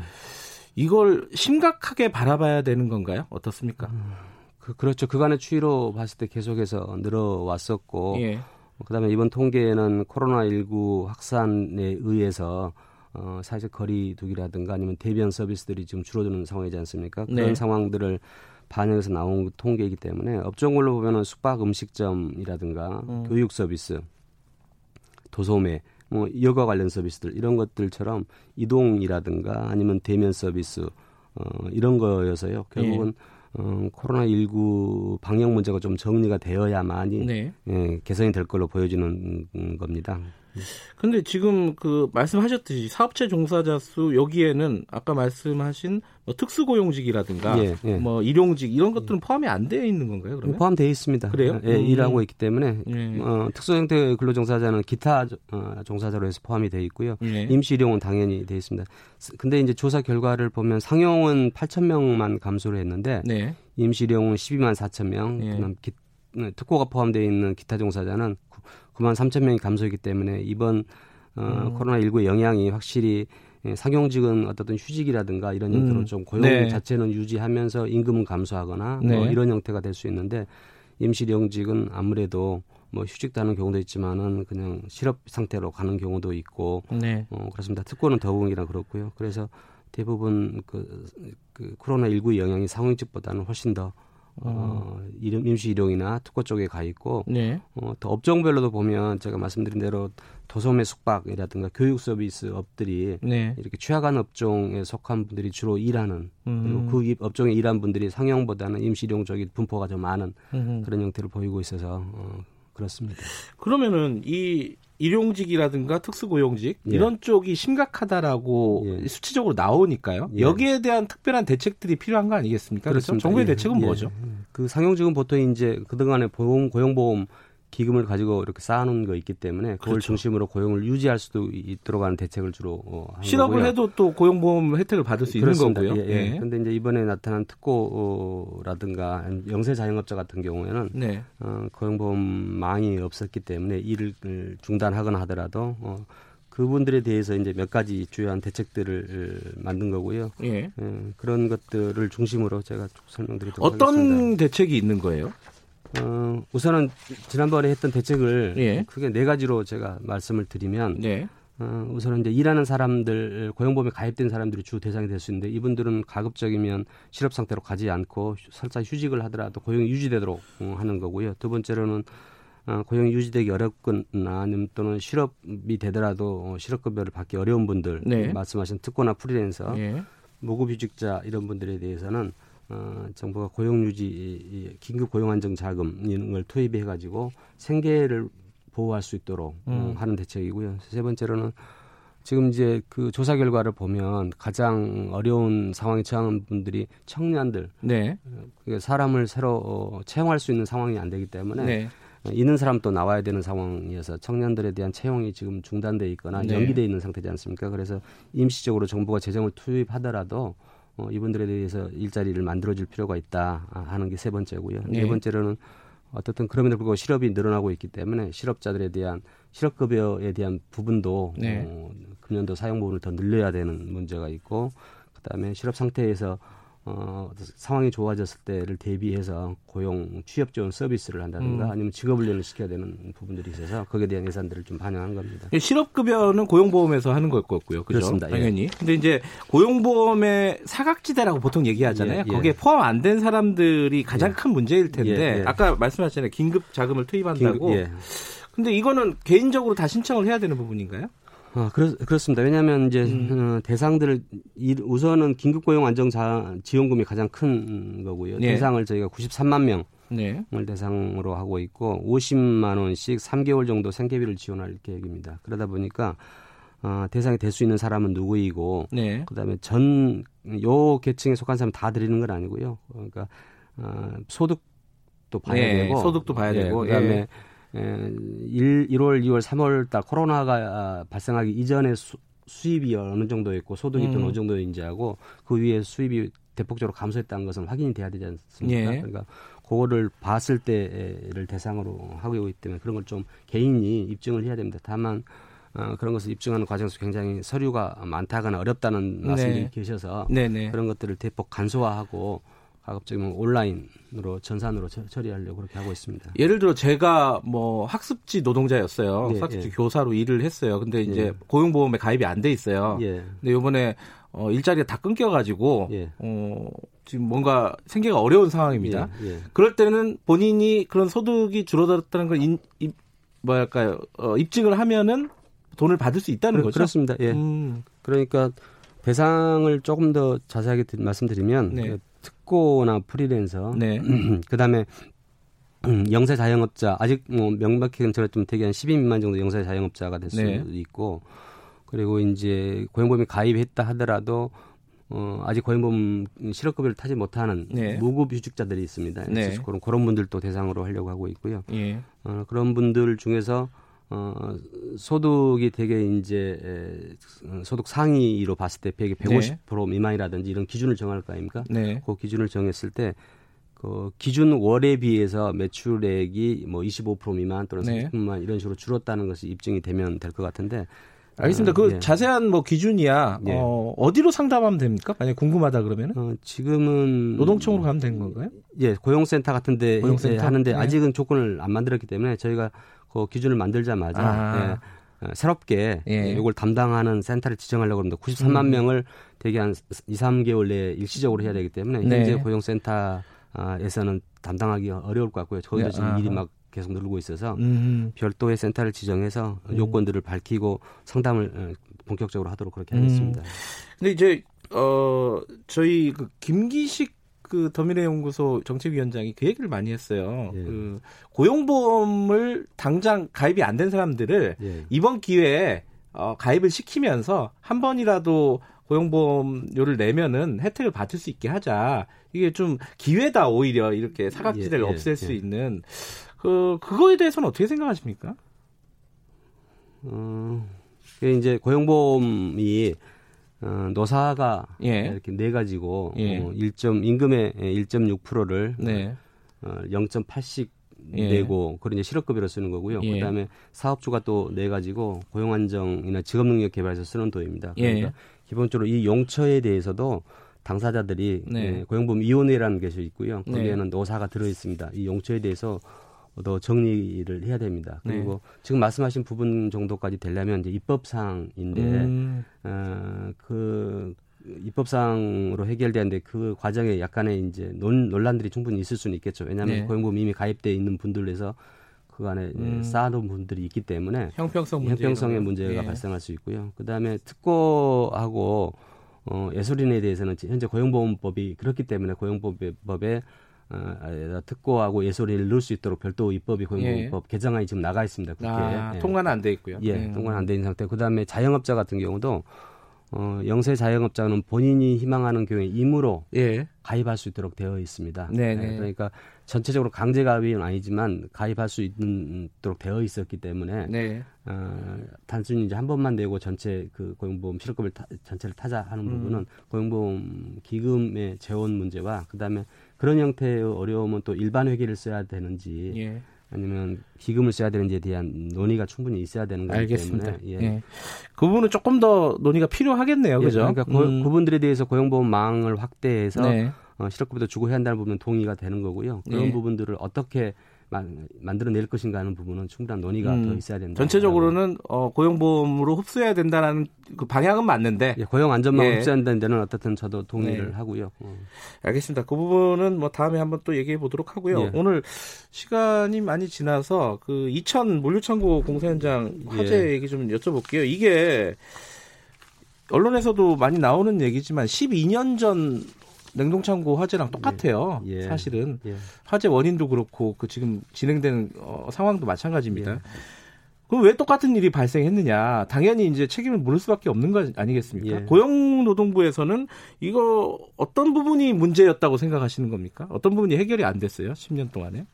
이걸 심각하게 바라봐야 되는 건가요? 어떻습니까? 음,
그, 그렇죠. 그간의 추이로 봤을 때 계속해서 늘어왔었고 예. 그다음에 이번 통계에는 코로나19 확산에 의해서 어, 사회적 거리두기라든가 아니면 대변 서비스들이 지금 줄어드는 상황이지 않습니까? 그런 네. 상황들을 반영해서 나온 통계이기 때문에 업종별로 보면은 숙박 음식점이라든가 음. 교육 서비스, 도소매, 뭐 여가 관련 서비스들 이런 것들처럼 이동이라든가 아니면 대면 서비스 어, 이런 거여서요. 결국은 예. 어, 코로나 19 방역 문제가 좀 정리가 되어야만이 네. 예, 개선이 될 걸로 보여지는 겁니다.
근데 지금 그 말씀하셨듯이 사업체 종사자 수 여기에는 아까 말씀하신 뭐 특수고용직이라든가 예, 예. 뭐 일용직 이런 것들은 포함이 안 되어 있는 건가요? 그러면
포함되어 있습니다.
그래요?
예, 음. 일하고 있기 때문에 예. 어, 특수형태 근로종사자는 기타 어, 종사자로 해서 포함이 되어 있고요. 예. 임시일용은 당연히 되어 있습니다. 근데 이제 조사 결과를 보면 상용은 8천 명만 감소를 했는데 네. 임시일용은 12만 4천 명, 예. 그다음 기, 네, 특고가 포함되어 있는 기타 종사자는 9만 3천 명이 감소했기 때문에 이번 어, 음. 코로나19의 영향이 확실히 예, 상용직은 어떤 휴직이라든가 이런 형태로 음. 좀 고용 네. 자체는 유지하면서 임금은 감소하거나 뭐 네. 뭐 이런 형태가 될 수 있는데 임시령직은 아무래도 뭐 휴직도 하는 경우도 있지만은 그냥 실업 상태로 가는 경우도 있고 네. 어, 그렇습니다. 특권은 더욱이나 그렇고요. 그래서 대부분 그, 그 코로나 19 영향이 상용직보다는 훨씬 더 어, 이름 임시 일용이나 특허 쪽에 가 있고 네. 어, 또 업종별로도 보면 제가 말씀드린 대로 도소매 숙박이라든가 교육 서비스 업들이 네. 이렇게 취약한 업종에 속한 분들이 주로 일하는 음. 그리고 그 업종에 일한 분들이 상용보다는 임시 일용 쪽이 분포가 좀 많은 음. 그런 형태를 보이고 있어서 어, 그렇습니다.
그러면은 이 일용직이라든가 특수고용직 예. 이런 쪽이 심각하다라고 예. 수치적으로 나오니까요. 예. 여기에 대한 특별한 대책들이 필요한 거 아니겠습니까? 그렇죠. 정부의 예. 대책은 뭐죠?
예. 그 상용직은 보통 이제 그동안에 보험 고용보험 기금을 가지고 이렇게 쌓아놓은 거 있기 때문에 그걸 그렇죠. 중심으로 고용을 유지할 수도 있도록 하는 대책을 주로 어,
실업을 거고요. 해도 또 고용보험 혜택을 받을 수 그렇습니다. 있는 거고요.
예, 예. 그런데 이제 이번에 나타난 특고라든가 영세 자영업자 같은 경우에는 네. 어, 고용보험망이 없었기 때문에 일을 중단하거나 하더라도 어, 그분들에 대해서 이제 몇 가지 주요한 대책들을 만든 거고요. 예. 예 그런 것들을 중심으로 제가 설명드리도록
어떤
하겠습니다.
어떤 대책이 있는 거예요?
어, 우선은 지난번에 했던 대책을 예. 크게 네 가지로 제가 말씀을 드리면 네. 어, 우선은 이제 일하는 사람들 고용보험에 가입된 사람들이 주 대상이 될 수 있는데 이분들은 가급적이면 실업 상태로 가지 않고 설사 휴직을 하더라도 고용이 유지되도록 어, 하는 거고요. 두 번째로는 어, 고용이 유지되기 어렵거나 아니면 또는 실업이 되더라도 어, 실업급여를 받기 어려운 분들 네. 말씀하신 특고나 프리랜서 예. 무급휴직자 이런 분들에 대해서는 어, 정부가 고용 유지 긴급 고용 안정 자금 이런 걸 투입해 가지고 생계를 보호할 수 있도록 어, 음. 하는 대책이고요. 세 번째로는 지금 이제 그 조사 결과를 보면 가장 어려운 상황에 처한 분들이 청년들, 네. 사람을 새로 어, 채용할 수 있는 상황이 안 되기 때문에 네. 있는 사람 또 나와야 되는 상황이어서 청년들에 대한 채용이 지금 중단돼 있거나 네. 연기돼 있는 상태지 않습니까? 그래서 임시적으로 정부가 재정을 투입하더라도 어, 이분들에 대해서 일자리를 만들어줄 필요가 있다 하는 게 세 번째고요. 네. 네 번째로는 어떻든 그럼에도 불구하고 실업이 늘어나고 있기 때문에 실업자들에 대한 실업급여에 대한 부분도 네. 어, 금년도 사용 부분을 더 늘려야 되는 문제가 있고 그다음에 실업 상태에서 어, 상황이 좋아졌을 때를 대비해서 고용 취업 지원 서비스를 한다든가 음. 아니면 직업 훈련을 시켜야 되는 부분들이 있어서 거기에 대한 예산들을 좀 반영한 겁니다.
예, 실업급여는 고용보험에서 하는 걸 거고요. 그죠? 그렇습니다. 예. 당연히. 예. 근데 이제 고용보험의 사각지대라고 보통 얘기하잖아요. 예, 예. 거기에 포함 안 된 사람들이 가장 예. 큰 문제일 텐데 아까 말씀하셨잖아요. 긴급 자금을 투입한다고. 긴급, 근데 이거는 개인적으로 다 신청을 해야 되는 부분인가요?
어, 그렇, 그렇습니다. 왜냐하면 이제 음. 어, 대상들을 우선은 긴급 고용 안정 자, 지원금이 가장 큰 거고요. 네. 대상을 저희가 93만 명을 네. 대상으로 하고 있고 50만 원씩 3개월 정도 생계비를 지원할 계획입니다. 그러다 보니까 어, 대상이 될 수 있는 사람은 누구이고 네. 그다음에 전 요 계층에 속한 사람 다 드리는 건 아니고요. 그러니까 어, 소득도 봐야 네. 되고
소득도 봐야 예, 되고
그다음에 예. 1, 1월, 2월, 3월 달 코로나가 발생하기 이전에 수, 수입이 어느 정도였고 소득이 음. 또 어느 정도인지하고 그 위에 수입이 대폭적으로 감소했다는 것은 확인이 돼야 되지 않습니까? 예. 그러니까 그거를 봤을 때를 대상으로 하고 있기 때문에 그런 걸 좀 개인이 입증을 해야 됩니다. 다만 어, 그런 것을 입증하는 과정에서 굉장히 서류가 많다거나 어렵다는 말씀들이 네. 계셔서 네네. 그런 것들을 대폭 간소화하고 가급적이면 온라인으로 전산으로 처리하려고 그렇게 하고 있습니다.
예를 들어 제가 뭐 학습지 노동자였어요. 예, 학습지 예. 교사로 일을 했어요. 근데 이제 예. 고용보험에 가입이 안 돼 있어요. 예. 근데 요번에 어, 일자리가 다 끊겨가지고 예. 어, 지금 뭔가 생계가 어려운 상황입니다. 예, 예. 그럴 때는 본인이 그런 소득이 줄어들었다는 걸 인, 입, 뭐랄까요 어, 입증을 하면은 돈을 받을 수 있다는
그,
거죠.
그렇습니다. 예. 음. 그러니까 대상을 조금 더 자세하게 말씀드리면 네. 그 특고나 프리랜서, 네. 그다음에 음, 영세 자영업자 아직 뭐 명백히 제가 좀 되게 한 10인 미만 정도 영세 자영업자가 될 수도 네. 있고 그리고 이제 고용보험에 가입했다 하더라도 어, 아직 고용보험 실업급여를 타지 못하는 네. 무급휴직자들이 있습니다. 네. 그런 그런 분들도 대상으로 하려고 하고 있고요. 예. 어, 그런 분들 중에서 어, 소득이 되게 이제 에, 소득 상위로 봤을 때 100에 150% 네. 미만이라든지 이런 기준을 정할 거 아닙니까? 네. 그 기준을 정했을 때 그 기준 월에 비해서 매출액이 뭐 25% 미만 또는 30% 네. 미만 이런 식으로 줄었다는 것이 입증이 되면 될 것 같은데
알겠습니다. 그 예. 자세한 뭐 기준이야 예. 어, 어디로 상담하면 됩니까? 만약 궁금하다 그러면은
어, 지금은
노동청으로 가면 되는 건가요?
예, 고용센터 같은데 고용센터? 하는데 네. 아직은 조건을 안 만들었기 때문에 저희가 그 기준을 만들자마자 아. 예, 어, 새롭게 예. 이걸 담당하는 센터를 지정하려고 합니다. 93만 음. 명을 대개 한 2, 3개월 내에 일시적으로 해야 되기 때문에 네. 현재 고용센터에서는 담당하기 어려울 것 같고요. 저희도 네. 지금 일이 막 계속 늘고 있어서 음. 별도의 센터를 지정해서 음. 요건들을 밝히고 상담을 어, 본격적으로 하도록 그렇게 하겠습니다. 음.
근데 이제 어 저희 그 김기식 그 더미래 연구소 정책위원장이 그 얘기를 많이 했어요. 예. 그 고용보험을 당장 가입이 안 된 사람들을 예. 이번 기회에 어, 가입을 시키면서 한 번이라도 고용보험료를 내면은 혜택을 받을 수 있게 하자. 이게 좀 기회다 오히려 이렇게 사각지대를 예, 예 없앨 수 예. 있는 그 그거에 대해서는 어떻게 생각하십니까?
어, 이제 고용보험이 어, 노사가 예. 이렇게 내 가지고 예. 어, 1점 임금의 1.6%를 네. 어, 0.8씩 예. 내고 그런 이제 실업급여로 쓰는 거고요. 예. 그다음에 사업주가 또 내 가지고 고용 안정이나 직업 능력 개발에서 쓰는 돈입니다. 예. 그러니까 기본적으로 이 용처에 대해서도 당사자들이 네. 예, 고용보험 위원회라는 것이 있고요. 거기에는 네. 노사가 들어 있습니다. 이 용처에 대해서 더 정리를 해야 됩니다. 네. 그리고 네. 지금 말씀하신 부분 정도까지 되려면 이제 입법상인데 음. 어, 그 입법상으로 해결되는데 그 과정에 약간의 이제 논, 논란들이 충분히 있을 수는 있겠죠. 왜냐하면 네. 고용보험 이미 가입돼 있는 분들에서 그 안에 음. 쌓아놓은 분들이 있기 때문에
형평성 문제
형평성의 문제가 예. 발생할 수 있고요. 그 다음에 특고하고 어, 예술인에 대해서는 현재 고용보험법이 그렇기 때문에 고용보험법에 어, 특고하고 예술인을 넣을 수 있도록 별도 입법이 고용보험법 예. 개정안이 지금 나가 있습니다. 국회에
아, 예. 통과는 안 돼 있고요.
예, 음. 통과는 안 돼 있는 상태. 그다음에 자영업자 같은 경우도 어, 영세 자영업자는 본인이 희망하는 경우에 임으로 예. 가입할 수 있도록 되어 있습니다. 네, 네. 그러니까 전체적으로 강제 가입은 아니지만 가입할 수 있도록 되어 있었기 때문에 네. 어, 단순히 이제 한 번만 내고 전체 그 고용보험 실업급을 타, 전체를 타자 하는 음. 부분은 고용보험 기금의 재원 문제와 그다음에 그런 형태의 어려움은 또 일반 회계를 써야 되는지 예. 아니면 기금을 써야 되는지에 대한 논의가 충분히 있어야 되는 거기 알겠습니다. 때문에 예. 예.
그 부분은 조금 더 논의가 필요하겠네요, 예, 그죠?
그러니까 음. 그, 분들에 대해서 고용보험망을 확대해서 네. 어, 실업급여도 주고 해야 한다는 부분은 동의가 되는 거고요. 그런 네. 부분들을 어떻게 만들어낼 것인가 하는 부분은 충분한 논의가 음, 더 있어야 된다.
전체적으로는 어, 고용보험으로 흡수해야 된다는 그 방향은 맞는데
예, 고용 안전망 예. 흡수한다는 데는 어떻든 저도 동의를 네. 하고요. 어.
알겠습니다. 그 부분은 뭐 다음에 한번 또 얘기해 보도록 하고요. 예. 오늘 시간이 많이 지나서 그 이천 물류창고 공사 현장 화재 예. 얘기 좀 여쭤볼게요. 이게 언론에서도 많이 나오는 얘기지만 12년 전 냉동창고 화재랑 똑같아요. 예. 예. 사실은 예. 화재 원인도 그렇고 그 지금 진행되는 어, 상황도 마찬가지입니다. 예. 그럼 왜 똑같은 일이 발생했느냐? 당연히 이제 책임을 물을 수밖에 없는 거 아니겠습니까? 예. 고용노동부에서는 이거 어떤 부분이 문제였다고 생각하시는 겁니까? 어떤 부분이 해결이 안 됐어요? 10년 동안에?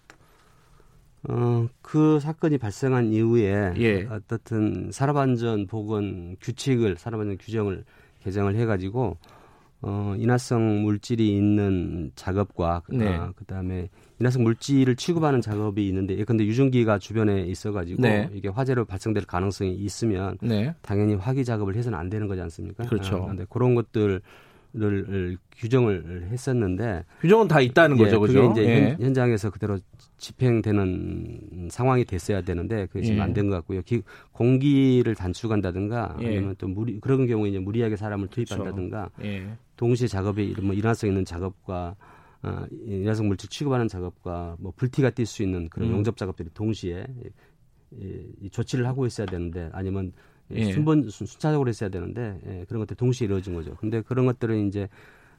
어, 그 사건이 발생한 이후에 예. 어떻든 산업안전 보건 규칙을 산업안전 규정을 개정을 해가지고 어, 인화성 물질이 있는 작업과 네. 아, 그다음에 인화성 물질을 취급하는 작업이 있는데 근데 유증기가 주변에 있어가지고 네. 이게 화재로 발생될 가능성이 있으면 네. 당연히 화기 작업을 해서는 안 되는 거지 않습니까?
그렇죠.
아, 근데 그런 것들 을 규정을 했었는데
규정은 다 있다는
예,
거죠, 그죠?
이제 예. 현, 장에서 그대로 집행되는 상황이 됐어야 되는데 그게 지금 예. 안된 것 같고요. 기, 공기를 단축한다든가 예. 아니면 또 무리 그런 경우에 이제 무리하게 사람을 투입한다든가 그렇죠. 동시에 작업에 뭐 일어날수 있는 작업과 어, 인화성 물질 취급하는 작업과 뭐 불티가 뛸 수 있는 그런 음. 용접 작업들이 동시에 이, 이 조치를 하고 있어야 되는데 아니면 예. 순번 순차적으로 했어야 되는데 예, 그런 것들 동시에 이루어진 거죠. 근데 그런 것들은 이제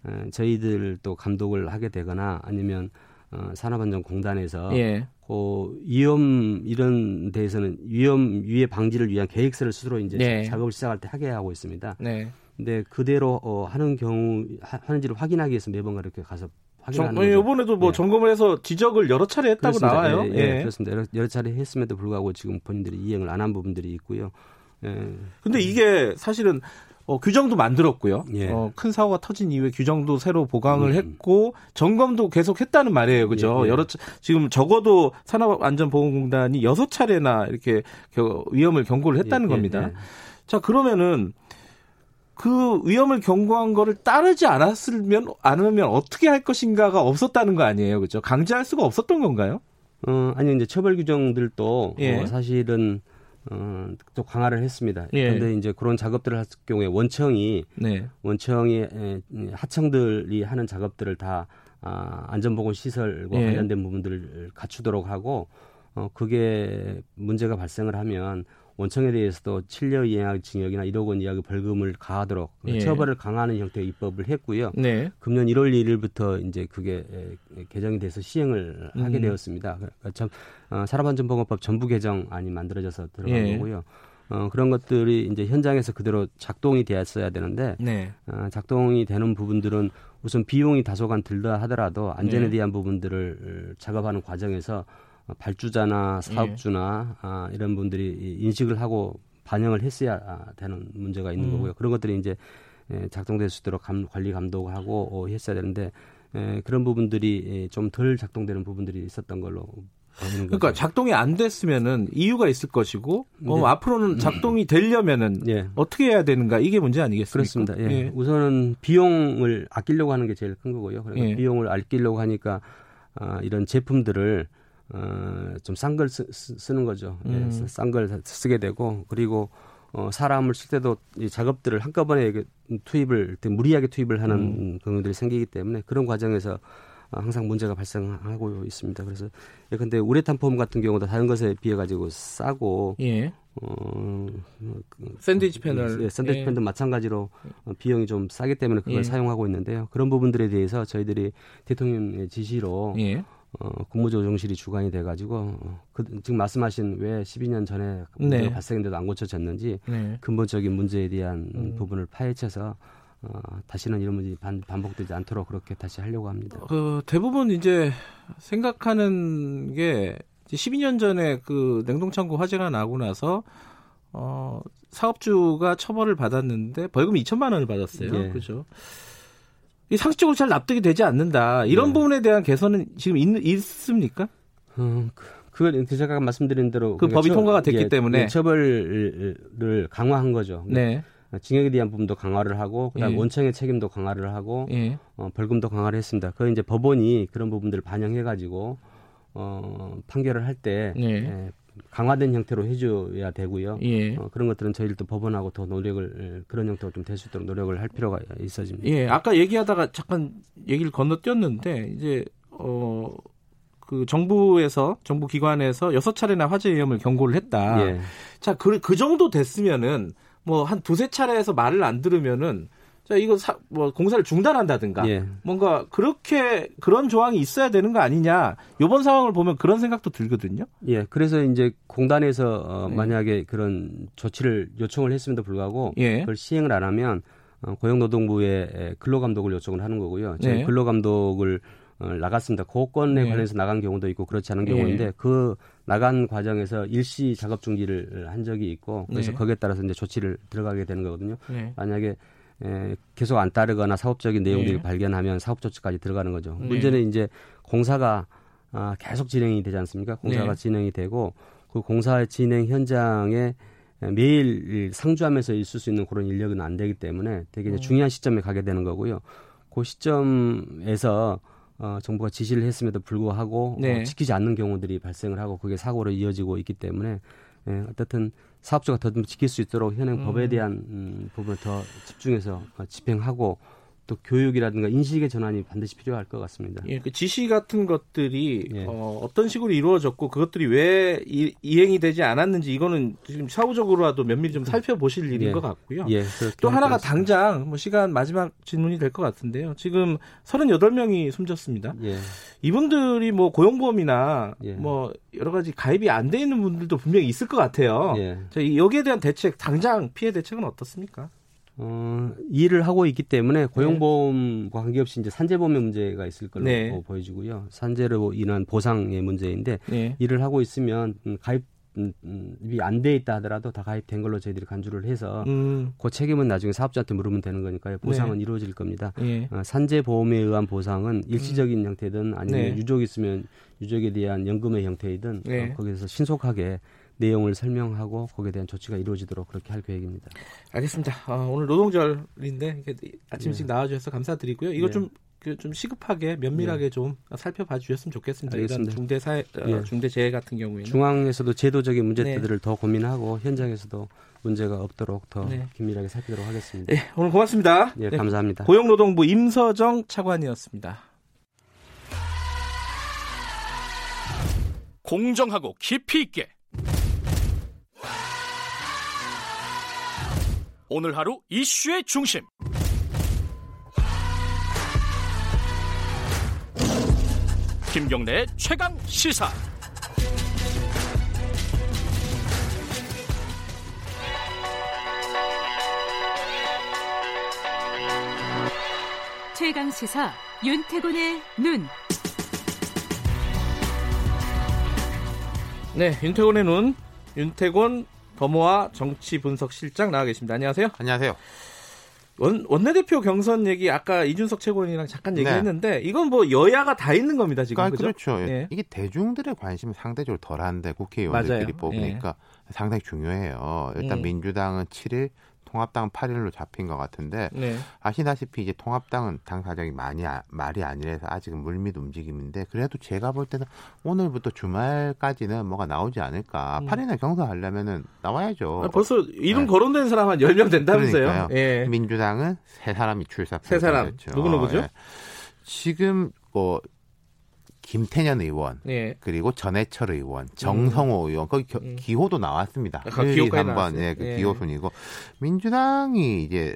어, 저희들도 감독을 하게 되거나 아니면 어, 산업안전공단에서 예. 그 위험 이런 데에서는 위험 위해 방지를 위한 계획서를 스스로 이제 네. 작업을 시작할 때 하게 하고 있습니다. 네. 근데 그대로 어, 하는 경우 하, 하는지를 확인하기 위해서 매번 그렇게 가서 확인하는
정, 이번에도 뭐 예. 점검을 해서 지적을 여러 차례 했다고 그렇습니다. 나와요.
예, 예, 예. 그렇습니다. 여러, 여러, 차례 했음에도 불구하고 지금 본인들이 이행을 안 한 부분들이 있고요.
예. 근데 이게 사실은 어, 규정도 만들었고요. 예. 어, 큰 사고가 터진 이후에 규정도 새로 보강을 음. 했고 점검도 계속 했다는 말이에요. 그죠? 예, 예. 여러 지금 적어도 산업안전보건공단이 여섯 차례나 이렇게 위험을 경고를 했다는 예, 예, 겁니다. 예. 자, 그러면은 그 위험을 경고한 거를 따르지 않았으면 않으면 어떻게 할 것인가가 없었다는 거 아니에요. 그죠? 강제할 수가 없었던 건가요?
어, 아니 이제 처벌 규정들도 어, 사실은 어, 또 강화를 했습니다. 예. 그런데 이제 그런 작업들을 할 경우에 원청이 네. 원청이 에, 하청들이 하는 작업들을 다 아, 안전보건 시설과 예. 관련된 부분들을 갖추도록 하고 어, 그게 문제가 발생을 하면 원청에 대해서도 7년 이하 징역이나 1억 원 이하의 벌금을 가하도록 예. 처벌을 강화하는 형태의 입법을 했고요. 네. 금년 1월 1일부터 이제 그게 개정이 돼서 시행을 하게 음. 되었습니다. 그러니까 참 어, 산업안전보건법 전부 개정안이 만들어져서 들어간 예. 거고요. 어, 그런 것들이 이제 현장에서 그대로 작동이 되었어야 되는데 네. 어, 작동이 되는 부분들은 우선 비용이 다소간 들다 하더라도 안전에 네. 대한 부분들을 작업하는 과정에서 발주자나 사업주나 예. 아, 이런 분들이 인식을 하고 반영을 했어야 되는 문제가 있는 음. 거고요. 그런 것들이 이제 예, 작동될 수 있도록 감, 관리 감독하고 어, 했어야 되는데 에, 예, 그런 부분들이 좀 덜 작동되는 부분들이 있었던 걸로
그러니까 작동이 안 됐으면은 이유가 있을 것이고 어, 네. 앞으로는 작동이 되려면은 예. 어떻게 해야 되는가 이게 문제 아니겠습니까?
그렇습니다. 예. 예. 우선은 비용을 아끼려고 하는 게 제일 큰 거고요. 그러니까 예. 비용을 아끼려고 하니까 아, 이런 제품들을 어, 좀싼 걸 쓰는 거죠. 예, 음. 예, 싼 걸 쓰게 되고 그리고 어, 사람을 쓸 때도 이 작업들을 한꺼번에 투입을 무리하게 투입을 하는 음. 경우들이 생기기 때문에 그런 과정에서 항상 문제가 발생하고 있습니다. 그래서 예컨대 우레탄 폼 같은 경우도 다른 것에 비해 가지고 싸고 예. 어,
그, 샌드위치 패널,
예, 샌드위치 예. 패널도 마찬가지로 어, 비용이 좀 싸기 때문에 그걸 예. 사용하고 있는데요. 그런 부분들에 대해서 저희들이 대통령의 지시로 예. 어, 국무조정실이 주관이 돼가지고 어, 그, 지금 말씀하신 왜 12년 전에 문제가 네. 발생했는데도 안 고쳐졌는지 네. 근본적인 문제에 대한 음. 부분을 파헤쳐서 어, 다시는 이런 문제 반, 반복되지 않도록 그렇게 다시 하려고 합니다.
그 대부분 이제 생각하는 게 12년 전에 그 냉동창고 화재가 나고 나서 어, 사업주가 처벌을 받았는데 벌금 2천만 원을 받았어요. 예. 그죠? 이 상식적으로 잘 납득이 되지 않는다. 이런 네. 부분에 대한 개선은 지금 있, 있습니까?
음, 그, 그걸 제가 말씀드린 대로
그 법이 처, 통과가 됐기 예, 때문에 예,
처벌을 강화한 거죠. 네. 징역에 대한 부분도 강화를 하고 그다음 예. 원청의 책임도 강화를 하고 예. 어, 벌금도 강화를 했습니다. 그 이제 법원이 그런 부분들을 반영해 가지고 어, 판결을 할때 예. 예, 강화된 형태로 해줘야 되고요. 예. 어, 그런 것들은 저희들도 법원하고 더 노력을 예, 그런 형태로 좀 될 수 있도록 노력을 할 필요가 있어집니다.
예, 아까 얘기하다가 잠깐 얘기를 건너뛰었는데 이제 어. 그 정부에서 정부 기관에서 여섯 차례나 화재 위험을 경고를 했다. 예. 자, 그, 그 정도 됐으면은 뭐 한 두세 차례에서 말을 안 들으면은 자 이거 사, 뭐 공사를 중단한다든가 예. 뭔가 그렇게 그런 조항이 있어야 되는 거 아니냐 이번 상황을 보면 그런 생각도 들거든요.
예, 그래서 이제 공단에서 어, 예. 만약에 그런 조치를 요청을 했음에도 불구하고 예. 그걸 시행을 안 하면 어, 고용노동부에 근로감독을 요청을 하는 거고요. 저희 예. 근로감독을 어, 나갔습니다. 고건에 예. 관해서 나간 경우도 있고 그렇지 않은 경우인데 예. 그 나간 과정에서 일시 작업 중지를 한 적이 있고 그래서 거기에 따라서 이제 조치를 들어가게 되는 거거든요. 만약에 에, 계속 안 따르거나 사업적인 내용들을 네. 발견하면 사업 조치까지 들어가는 거죠. 네. 문제는 이제 공사가 아, 계속 진행이 되지 않습니까? 공사가 네. 진행이 되고 그 공사 진행 현장에 매일 상주하면서 있을 수 있는 그런 인력은 안 되기 때문에 되게 음. 중요한 시점에 가게 되는 거고요. 그 시점에서 어, 정부가 지시를 했음에도 불구하고 어, 네. 어, 지키지 않는 경우들이 발생을 하고 그게 사고로 이어지고 있기 때문에 예, 어떻든 사업주가 더 지킬 수 있도록 현행 음. 법에 대한 음, 부분을 더 집중해서 어, 집행하고 또 교육이라든가 인식의 전환이 반드시 필요할 것 같습니다.
예, 그 지시 같은 것들이 예. 어, 어떤 식으로 이루어졌고 그것들이 왜 이, 행이 되지 않았는지 이거는 지금 사후적으로라도 면밀히 좀 살펴보실 일인 예. 것 같고요. 예, 또 하나가 당장 뭐 시간 마지막 질문이 될 것 같은데요. 지금 38명이 숨졌습니다. 예. 이분들이 뭐 고용보험이나 예. 뭐 여러 가지 가입이 안 돼 있는 분들도 분명히 있을 것 같아요. 예. 여기에 대한 대책 당장 피해 대책은 어떻습니까?
어, 일을 하고 있기 때문에 고용보험과 관계없이 이제 산재보험의 문제가 있을 걸로 네. 보여지고요. 산재로 인한 보상의 문제인데 네. 일을 하고 있으면 음, 가입 음, 음, 안돼 있다 하더라도 다 가입된 걸로 저희들이 간주를 해서 음. 그 책임은 나중에 사업자한테 물으면 되는 거니까요. 보상은 네. 이루어질 겁니다. 예. 어, 산재 보험에 의한 보상은 일시적인 음. 형태든 아니면 네. 유족이 있으면 유족에 대한 연금의 형태이든 네. 어, 거기서 신속하게 내용을 설명하고 거기에 대한 조치가 이루어지도록 그렇게 할 계획입니다.
알겠습니다. 어, 오늘 노동절인데 아침 일찍 네. 나와주셔서 감사드리고요. 이거 네. 좀, 그, 좀 시급하게 면밀하게 네. 좀 살펴봐 주셨으면 좋겠습니다. 알겠습니다. 이런 중대 사회, 어, 네. 중대 재해 같은 경우에는
중앙에서도 제도적인 문제들을 네. 더 고민하고 현장에서도 문제가 없도록 더 네. 긴밀하게 살피도록 하겠습니다.
네, 오늘 고맙습니다.
네, 감사합니다.
고용노동부 임서정 차관이었습니다.
공정하고 깊이 있게 오늘 하루 이슈의 중심. 김경래 최강 시사.
최강 시사 윤태곤의 눈.
네, 윤태곤의 눈. 윤태곤 더모아 정치 분석 실장 나와 계십니다. 안녕하세요.
안녕하세요.
원, 원내대표 경선 얘기 아까 이준석 최고위원이랑 잠깐 네. 얘기했는데 네. 이건 뭐 여야가 다 있는 겁니다 지금
그러니까, 그렇죠 예. 이게 대중들의 관심이 상대적으로 덜한데 국회의원들끼리 맞아요. 뽑으니까 예. 상당히 중요해요. 일단 음. 민주당은 7일, 통합당 8일로 잡힌 것 같은데 네. 아시다시피 이제 통합당은 당 사정이 많이 아, 말이 아니라서 아직은 물밑 움직임인데 그래도 제가 볼 때는 오늘부터 주말까지는 뭐가 나오지 않을까. 음. 8일날 경선하려면은 나와야죠.
아, 벌써 이름 네. 거론된 사람 한 10명 된다면서요?
예. 민주당은 세 사람이 출사.
세 사람. 누구 누구죠? 예.
지금 뭐 김태년 의원, 예. 그리고 전해철 의원, 정성호 음. 의원, 거기 겨, 음. 기호도 나왔습니다. 아, 기호까지 한번 예, 그 예. 기호순이고 민주당이 이제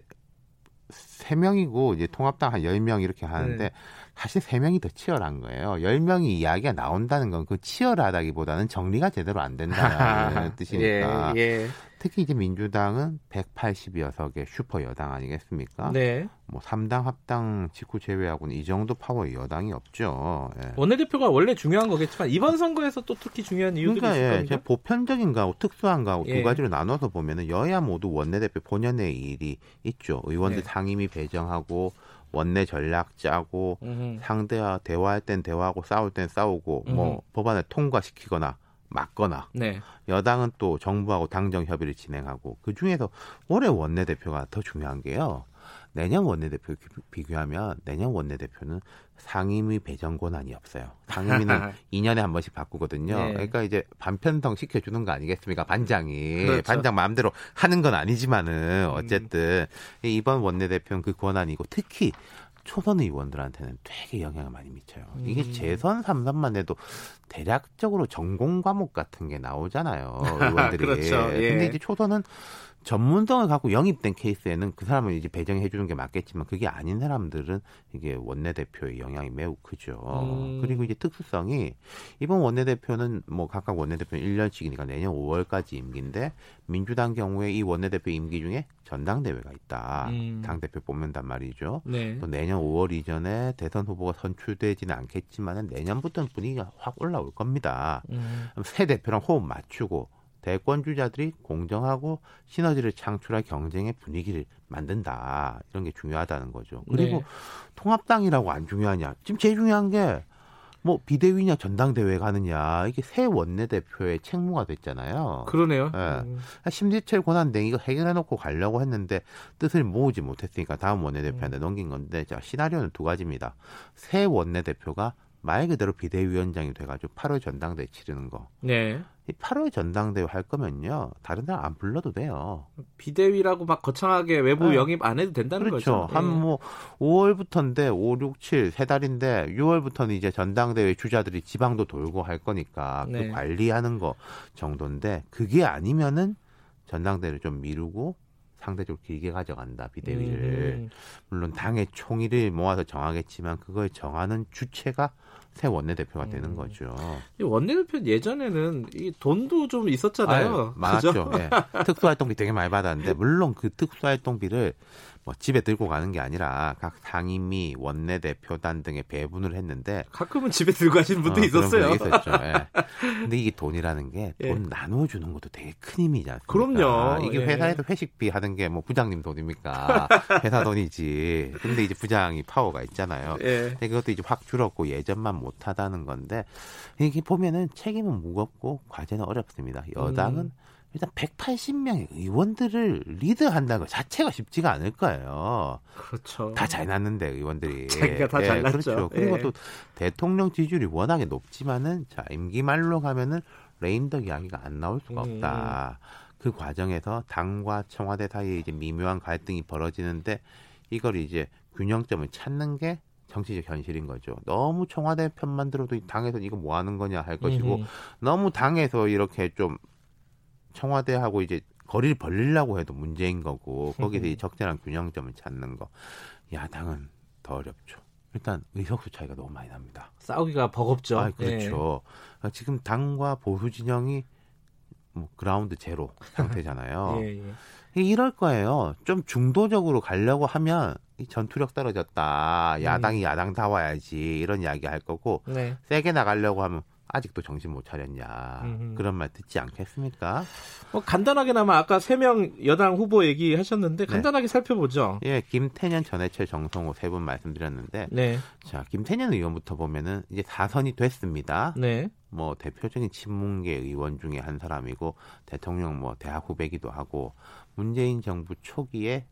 세 명이고 이제 통합당 한 열 명 이렇게 하는데 네. 사실 세 명이 더 치열한 거예요. 열 명이 이야기가 나온다는 건 그 치열하다기보다는 정리가 제대로 안 된다는 뜻이니까. 예, 예. 특히 이제 민주당은 180여석의 슈퍼 여당 아니겠습니까? 네. 뭐 3당 합당 직후 제외하고는 이 정도 파워의 여당이 없죠.
예. 원내대표가 원래 중요한 거겠지만 이번 선거에서 또 특히 중요한 이유들이 그러니까, 있을
예, 보편적인가 특수한가 예. 두 가지로 나눠서 보면은 여야 모두 원내대표 본연의 일이 있죠. 의원들 네. 상임위 배정하고 원내 전략 짜고 음흠. 상대와 대화할 땐 대화하고 싸울 땐 싸우고 뭐 음흠. 뭐 법안을 통과시키거나 막거나 네. 여당은 또 정부하고 당정 협의를 진행하고 그 중에서 올해 원내대표가 더 중요한 게요. 내년 원내대표 비교하면 내년 원내대표는 상임위 배정 권한이 없어요. 상임위는 2년에 한 번씩 바꾸거든요. 네. 그러니까 이제 반편성 시켜주는 거 아니겠습니까? 반장이. 그렇죠. 반장 마음대로 하는 건 아니지만은 어쨌든 음. 이번 원내대표는 그 권한이고 특히 초선 의원들한테는 되게 영향을 많이 미쳐요. 이게 음. 재선 삼선만 해도 대략적으로 전공 과목 같은 게 나오잖아요. 의원들이. 그렇죠. 예. 근데 이제 초선은 전문성을 갖고 영입된 케이스에는 그 사람을 이제 배정해 주는 게 맞겠지만 그게 아닌 사람들은 이게 원내대표의 영향이 매우 크죠. 음. 그리고 이제 특수성이 이번 원내대표는 뭐 각각 원내대표는 1년씩이니까 내년 5월까지 임기인데 민주당 경우에 이 원내대표 임기 중에 전당대회가 있다. 음. 당대표 뽑는단 말이죠. 네. 또 내년 5월 이전에 대선 후보가 선출되지는 않겠지만 내년부터는 분위기가 확 올라올 겁니다. 음. 새 대표랑 호흡 맞추고 대권 주자들이 공정하고 시너지를 창출할 경쟁의 분위기를 만든다. 이런 게 중요하다는 거죠. 그리고 네. 통합당이라고 안 중요하냐? 지금 제일 중요한 게 뭐 비대위냐 전당대회 가느냐 이게 새 원내대표의 책무가 됐잖아요.
그러네요.
예. 음. 심지철 권한대 이거 해결해놓고 가려고 했는데 뜻을 모으지 못했으니까 다음 원내대표한테 음. 넘긴 건데 자 시나리오는 두 가지입니다. 새 원내대표가 말 그대로 비대위원장이 돼가지고 8월 전당대회 치르는 거. 네. 이 8월 전당대회 할 거면요. 다른 사람 안 불러도 돼요.
비대위라고 막 거창하게 외부 네. 영입 안 해도 된다는
그렇죠.
거죠.
한뭐 네. 5월부터인데 5, 6, 7 세 달인데 6월부터는 이제 전당대회 주자들이 지방도 돌고 할 거니까 그 네. 그 관리하는 거 정도인데 그게 아니면은 전당대회를 좀 미루고 상대적으로 길게 가져간다 비대위를 음. 물론 당의 총의를 모아서 정하겠지만 그걸 정하는 주체가 새 원내대표가 음. 되는 거죠.
원내대표 예전에는 이 돈도 좀 있었잖아요. 아유,
많았죠. 네. 특수활동비 되게 많이 받았는데 물론 그 특수활동비를 뭐 집에 들고 가는 게 아니라 각 상임위, 원내대표단 등에 배분을 했는데
가끔은 집에 들고 가시는 분도 어, 있었어요.
있었죠. 예. 근데 이게 돈이라는 게돈 예. 나눠주는 것도 되게 큰 힘이지 않습니까?
그럼요.
이게 예. 회사에서 회식비 하는 게 뭐 부장님 돈입니까? 회사 돈이지. 근데 이제 부장이 파워가 있잖아요. 예. 근데 그것도 이제 확 줄었고 예전만 못하다는 건데 이게 보면은 책임은 무겁고 과제는 어렵습니다. 여당은 음. 일단 180명의 의원들을 리드한다는 것 자체가 쉽지가 않을 거예요.
그렇죠.
다 잘났는데 의원들이.
자기가 다 예, 잘났죠. 그렇죠.
그리고 예. 또 대통령 지지율이 워낙에 높지만은 자 임기 말로 가면은 레임덕 이야기가 안 나올 수가 음. 없다. 그 과정에서 당과 청와대 사이에 이제 미묘한 갈등이 벌어지는데 이걸 이제 균형점을 찾는 게 정치적 현실인 거죠. 너무 청와대 편만 들어도 당에서 이거 뭐 하는 거냐 할 것이고 음흠. 너무 당에서 이렇게 좀 청와대하고 이제 거리를 벌리려고 해도 문제인 거고 거기서 이 적절한 균형점을 찾는 거 야당은 더 어렵죠. 일단 의석수 차이가 너무 많이 납니다.
싸우기가 버겁죠.
아, 그렇죠. 네. 지금 당과 보수 진영이 뭐 그라운드 제로 상태잖아요. 예, 예. 이럴 거예요. 좀 중도적으로 가려고 하면 이 전투력 떨어졌다. 야당이 음. 야당 다 와야지 이런 이야기 할 거고 네. 세게 나가려고 하면 아직도 정신 못 차렸냐 음흠. 그런 말 듣지 않겠습니까?
뭐 간단하게나마 아까 세 명 여당 후보 얘기하셨는데 네. 간단하게 네. 살펴보죠.
예, 김태년, 전해철, 정성호 세 분 말씀드렸는데, 네. 자 김태년 의원부터 보면은 이제 사선이 됐습니다. 네. 뭐 대표적인 친문계 의원 중에 한 사람이고 대통령 뭐 대학 후배기도 하고 문재인 정부 초기에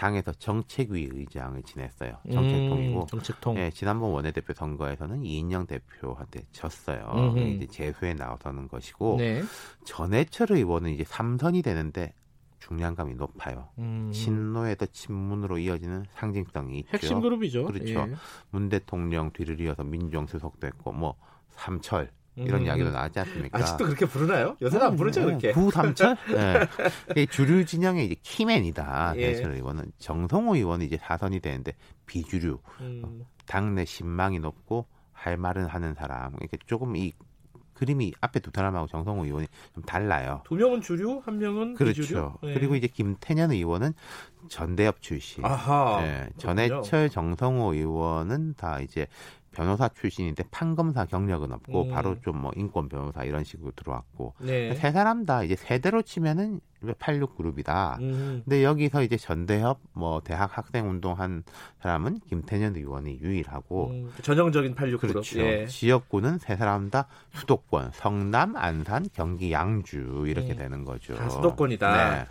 당에서 정책위 의장을 지냈어요. 정책통이고. 음,
정책통.
예, 지난번 원내대표 선거에서는 이인영 대표한테 졌어요. 이제 재수에 나서는 것이고 네. 전해철 의원은 이제 3선이 되는데 중량감이 높아요. 음. 친노에서 친문으로 이어지는 상징성이 있죠.
핵심 그룹이죠.
그렇죠. 예. 문 대통령 뒤를 이어서 민정수석도 했고 뭐 삼철 이런 음. 이야기도 나왔지 않습니까?
아직도 그렇게 부르나요? 요새는 안 부르죠, 그렇게.
구삼철? 네. 주류 진영의 이제 키맨이다. 예. 대철 의원은. 정성호 의원은 이제 사선이 되는데 비주류. 음. 당내 신망이 높고 할 말은 하는 사람. 이렇게 조금 이 그림이 앞에 두 사람하고 정성호 의원이 좀 달라요.
두 명은 주류, 한 명은
그렇죠.
비주류.
네. 그리고 이제 김태년 의원은 전대협 출신.
아하.
네. 전해철, 정성호 의원은 다 이제 변호사 출신인데 판검사 경력은 없고 음. 바로 좀 뭐 인권 변호사 이런 식으로 들어왔고 네. 세 사람 다 이제 세대로 치면은 86 그룹이다. 음. 근데 여기서 이제 전대협 뭐 대학 학생 운동한 사람은 김태년 의원이 유일하고 음.
전형적인 86
그렇죠.
그룹.
예. 지역구는 세 사람 다 수도권 성남, 안산, 경기, 양주 이렇게 음. 되는 거죠.
다 수도권이다. 네.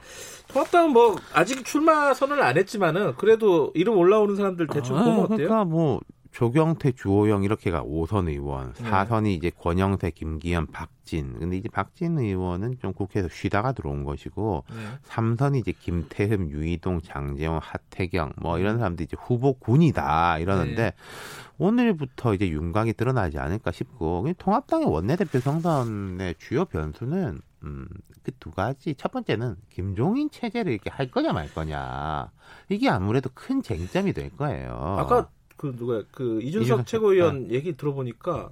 통합당은 뭐 아직 출마 선언을 안 했지만은 그래도 이름 올라오는 사람들 대충 아, 보면 어때요?
그러니까 뭐 조경태, 주호영 이렇게가 5선 의원, 4선이 네. 이제 권영세, 김기현, 박진. 근데 이제 박진 의원은 좀 국회에서 쉬다가 들어온 것이고 네. 3선이 이제 김태흠, 유이동, 장재원, 하태경 뭐 이런 음. 사람들이 이제 후보군이다 이러는데 네. 오늘부터 이제 윤곽이 드러나지 않을까 싶고 통합당의 원내대표 성선의 주요 변수는 음, 그 두 가지. 첫 번째는 김종인 체제를 이렇게 할 거냐 말 거냐. 이게 아무래도 큰 쟁점이 될 거예요.
아까 그 누가 그 이준석, 최고위원 네. 얘기 들어보니까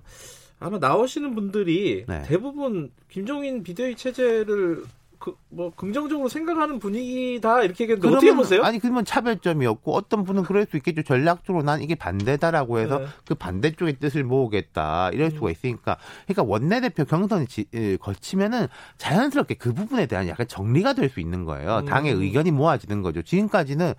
아마 나오시는 분들이 네. 대부분 김종인 비대위 체제를
그, 뭐 긍정적으로 생각하는 분위기다 이렇게 얘기했는데 어떻게 보세요?
아니 그러면 차별점이 없고 어떤 분은 그럴 수 있겠죠. 전략적으로 난 이게 반대다라고 해서 네. 그 반대쪽의 뜻을 모으겠다 이럴 수가 음. 있으니까 그러니까 원내대표 경선이 지, 거치면은 자연스럽게 그 부분에 대한 약간 정리가 될 수 있는 거예요. 음. 당의 의견이 모아지는 거죠. 지금까지는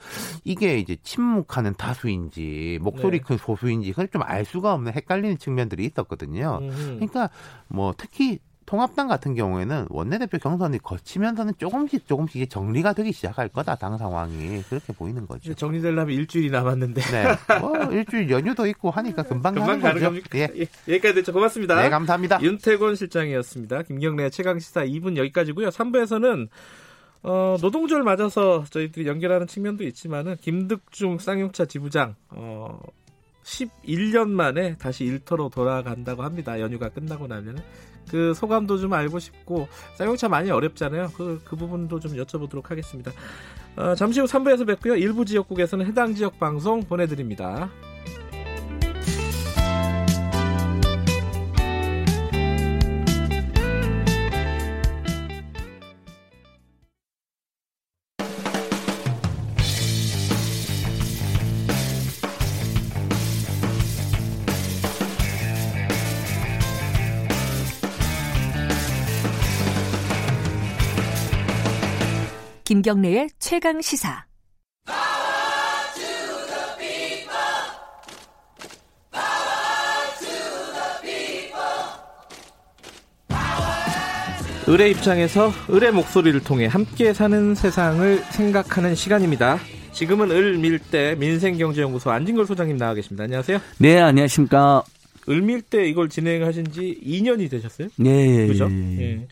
이게 이제 침묵하는 다수인지 목소리 네. 큰 소수인지 그걸 좀 알 수가 없는 헷갈리는 측면들이 있었거든요. 음. 그러니까 뭐 특히 통합당 같은 경우에는 원내대표 경선이 거치면서는 조금씩 조금씩 정리가 되기 시작할 거다 당 상황이 그렇게 보이는 거죠.
정리되려면 일주일이 남았는데.
네. 뭐 일주일 연휴도 있고 하니까 금방,
금방 가는 거죠. 겁니까? 예. 예. 여기까지 됐죠. 고맙습니다.
네, 감사합니다.
윤태곤 실장이었습니다. 김경래 최강 시사 2분 여기까지고요. 3부에서는 어, 노동절 맞아서 저희들이 연결하는 측면도 있지만은 김득중 쌍용차 지부장 어, 11년 만에 다시 일터로 돌아간다고 합니다. 연휴가 끝나고 나면은 그 소감도 좀 알고 싶고 쌍용차 많이 어렵잖아요. 그, 그 부분도 좀 여쭤보도록 하겠습니다. 어, 잠시 후 3부에서 뵙고요. 일부 지역국에서는 해당 지역 방송 보내드립니다.
김경래의 최강 시사.
을의 입장에서 을의 목소리를 통해 함께 사는 세상을 생각하는 시간입니다. 지금은 을밀대 민생경제연구소 안진걸 소장님 나와 계십니다. 안녕하세요.
네, 안녕하십니까.
을밀대 이걸 진행하신 지 2년이 되셨어요?
네,
그죠? 예. 예.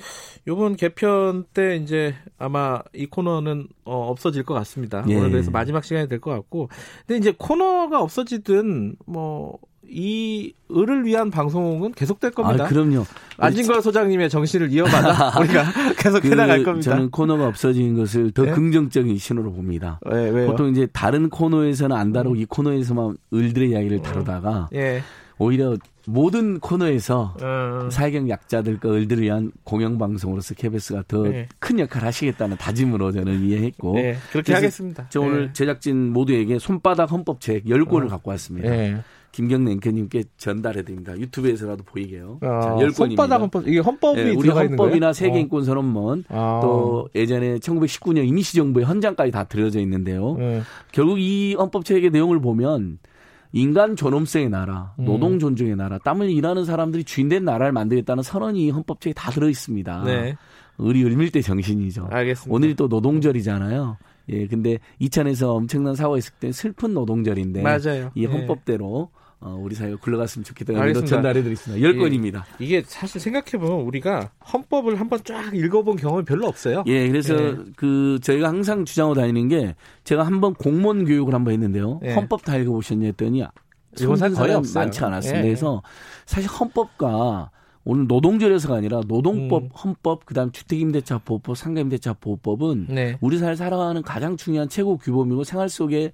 요번 개편 때 이제 아마 이 코너는 어, 없어질 것 같습니다. 예. 오늘 그래서 마지막 시간이 될 것 같고. 근데 이제 코너가 없어지든 뭐, 이 을을 위한 방송은 계속될 겁니다.
아, 그럼요.
안진걸 소장님의 정신을 이어받아 우리가 계속 그, 해나갈 겁니다.
저는 코너가 없어진 것을 더 네? 긍정적인 신호로 봅니다. 네, 보통 이제 다른 코너에서는 안 다루고 이 코너에서만 을들의 이야기를 다루다가 예. 오히려 모든 코너에서 어. 사회경 약자들과 을들을 위한 공영방송으로서 KBS가 더큰 네. 역할을 하시겠다는 다짐으로 저는 이해했고
네, 그렇게 하겠습니다.
저 오늘 네. 제작진 모두에게 손바닥 헌법책 10권을 어. 갖고 왔습니다. 네. 김경래 앵커님께 전달해 드립니다. 유튜브에서라도 보이게요.
아, 자, 10권입니다. 손바닥 헌법 이게 헌법이 네,
우리 헌법이나 세계 인권 선언문 아. 또 예전에 1919년 임시정부의 헌장까지 다 들어져 있는데요. 네. 결국 이 헌법책의 내용을 보면 인간 존엄성의 나라, 음. 노동 존중의 나라, 땀을 일하는 사람들이 주인된 나라를 만들겠다는 선언이 헌법책에 다 들어 있습니다. 네. 우리 을밀대 정신이죠.
알겠습니다.
오늘이 또 노동절이잖아요. 예, 근데 이천에서 엄청난 사고가 있을 때 슬픈 노동절인데
맞아요.
이 네. 헌법대로 네. 어, 우리 사회가 굴러갔으면 좋겠다는 의미로 전달해드리겠습니다. 10건입니다.
예, 이게 사실 생각해보면 우리가 헌법을 한번 쫙 읽어본 경험이 별로 없어요.
예, 그래서 예. 그 저희가 항상 주장하고 다니는 게 제가 한번 공무원 교육을 한번 했는데요. 예. 헌법 다 읽어보셨냐 했더니 이건 거의 없어요. 많지 않았습니다. 예. 그래서 사실 헌법과 오늘 노동절에서가 아니라 노동법, 음. 헌법, 그다음 주택임대차 보호법, 상가임대차 보호법은 네. 우리 사회 살아가는 가장 중요한 최고 규범이고 생활 속에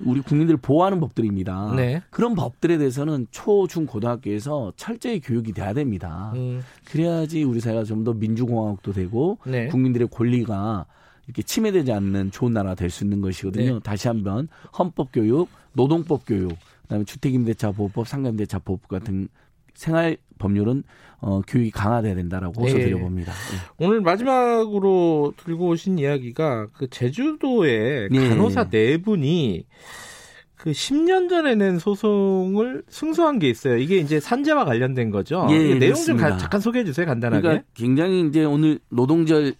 우리 국민들을 보호하는 법들입니다. 네. 그런 법들에 대해서는 초, 중, 고등학교에서 철저히 교육이 돼야 됩니다. 음. 그래야지 우리 사회가 좀 더 민주공화국도 되고 네. 국민들의 권리가 이렇게 침해되지 않는 좋은 나라가 될 수 있는 것이거든요. 네. 다시 한번 헌법 교육, 노동법 교육, 그다음에 주택임대차 보호법, 상가임대차 보호법 같은 생활 법률은 어, 교육이 강화돼야 된다라고 호소드려 봅니다.
네. 오늘 마지막으로 들고 오신 이야기가 그 제주도의 네. 간호사 네 분이 그 10년 전에 낸 소송을 승소한 게 있어요. 이게 이제 산재와 관련된 거죠. 예, 내용 좀 가, 잠깐 소개해 주세요. 간단하게. 그러니까
굉장히 이제 오늘 노동절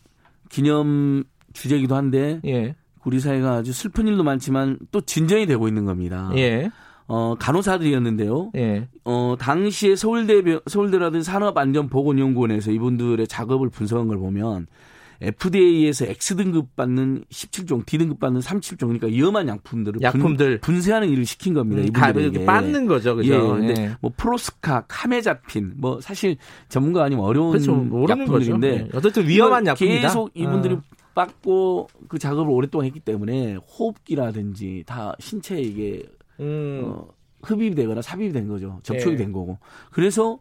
기념 주제이기도 한데 예. 우리 사회가 아주 슬픈 일도 많지만 또 진전이 되고 있는 겁니다. 예. 어, 간호사들이었는데요. 예. 어, 당시에 서울대, 서울대라든지 산업안전보건연구원에서 이분들의 작업을 분석한 걸 보면 FDA에서 X등급 받는 17종, D등급 받는 37종, 그러니까 위험한 약품들을
약품들
분, 세하는 일을 시킨 겁니다. 이분들에게.
빠는 거죠, 그죠? 예,
근데 예. 뭐 프로스카, 카메자핀, 뭐 사실 전문가 아니면 어려운 그렇죠, 약품들인데 예.
어쨌든 위험한 약품이다.
계속 이분들이 어. 받고 그 작업을 오랫동안 했기 때문에 호흡기라든지 다 신체에 이게 음. 어, 흡입이 되거나 삽입이 된 거죠. 접촉이 네. 된 거고. 그래서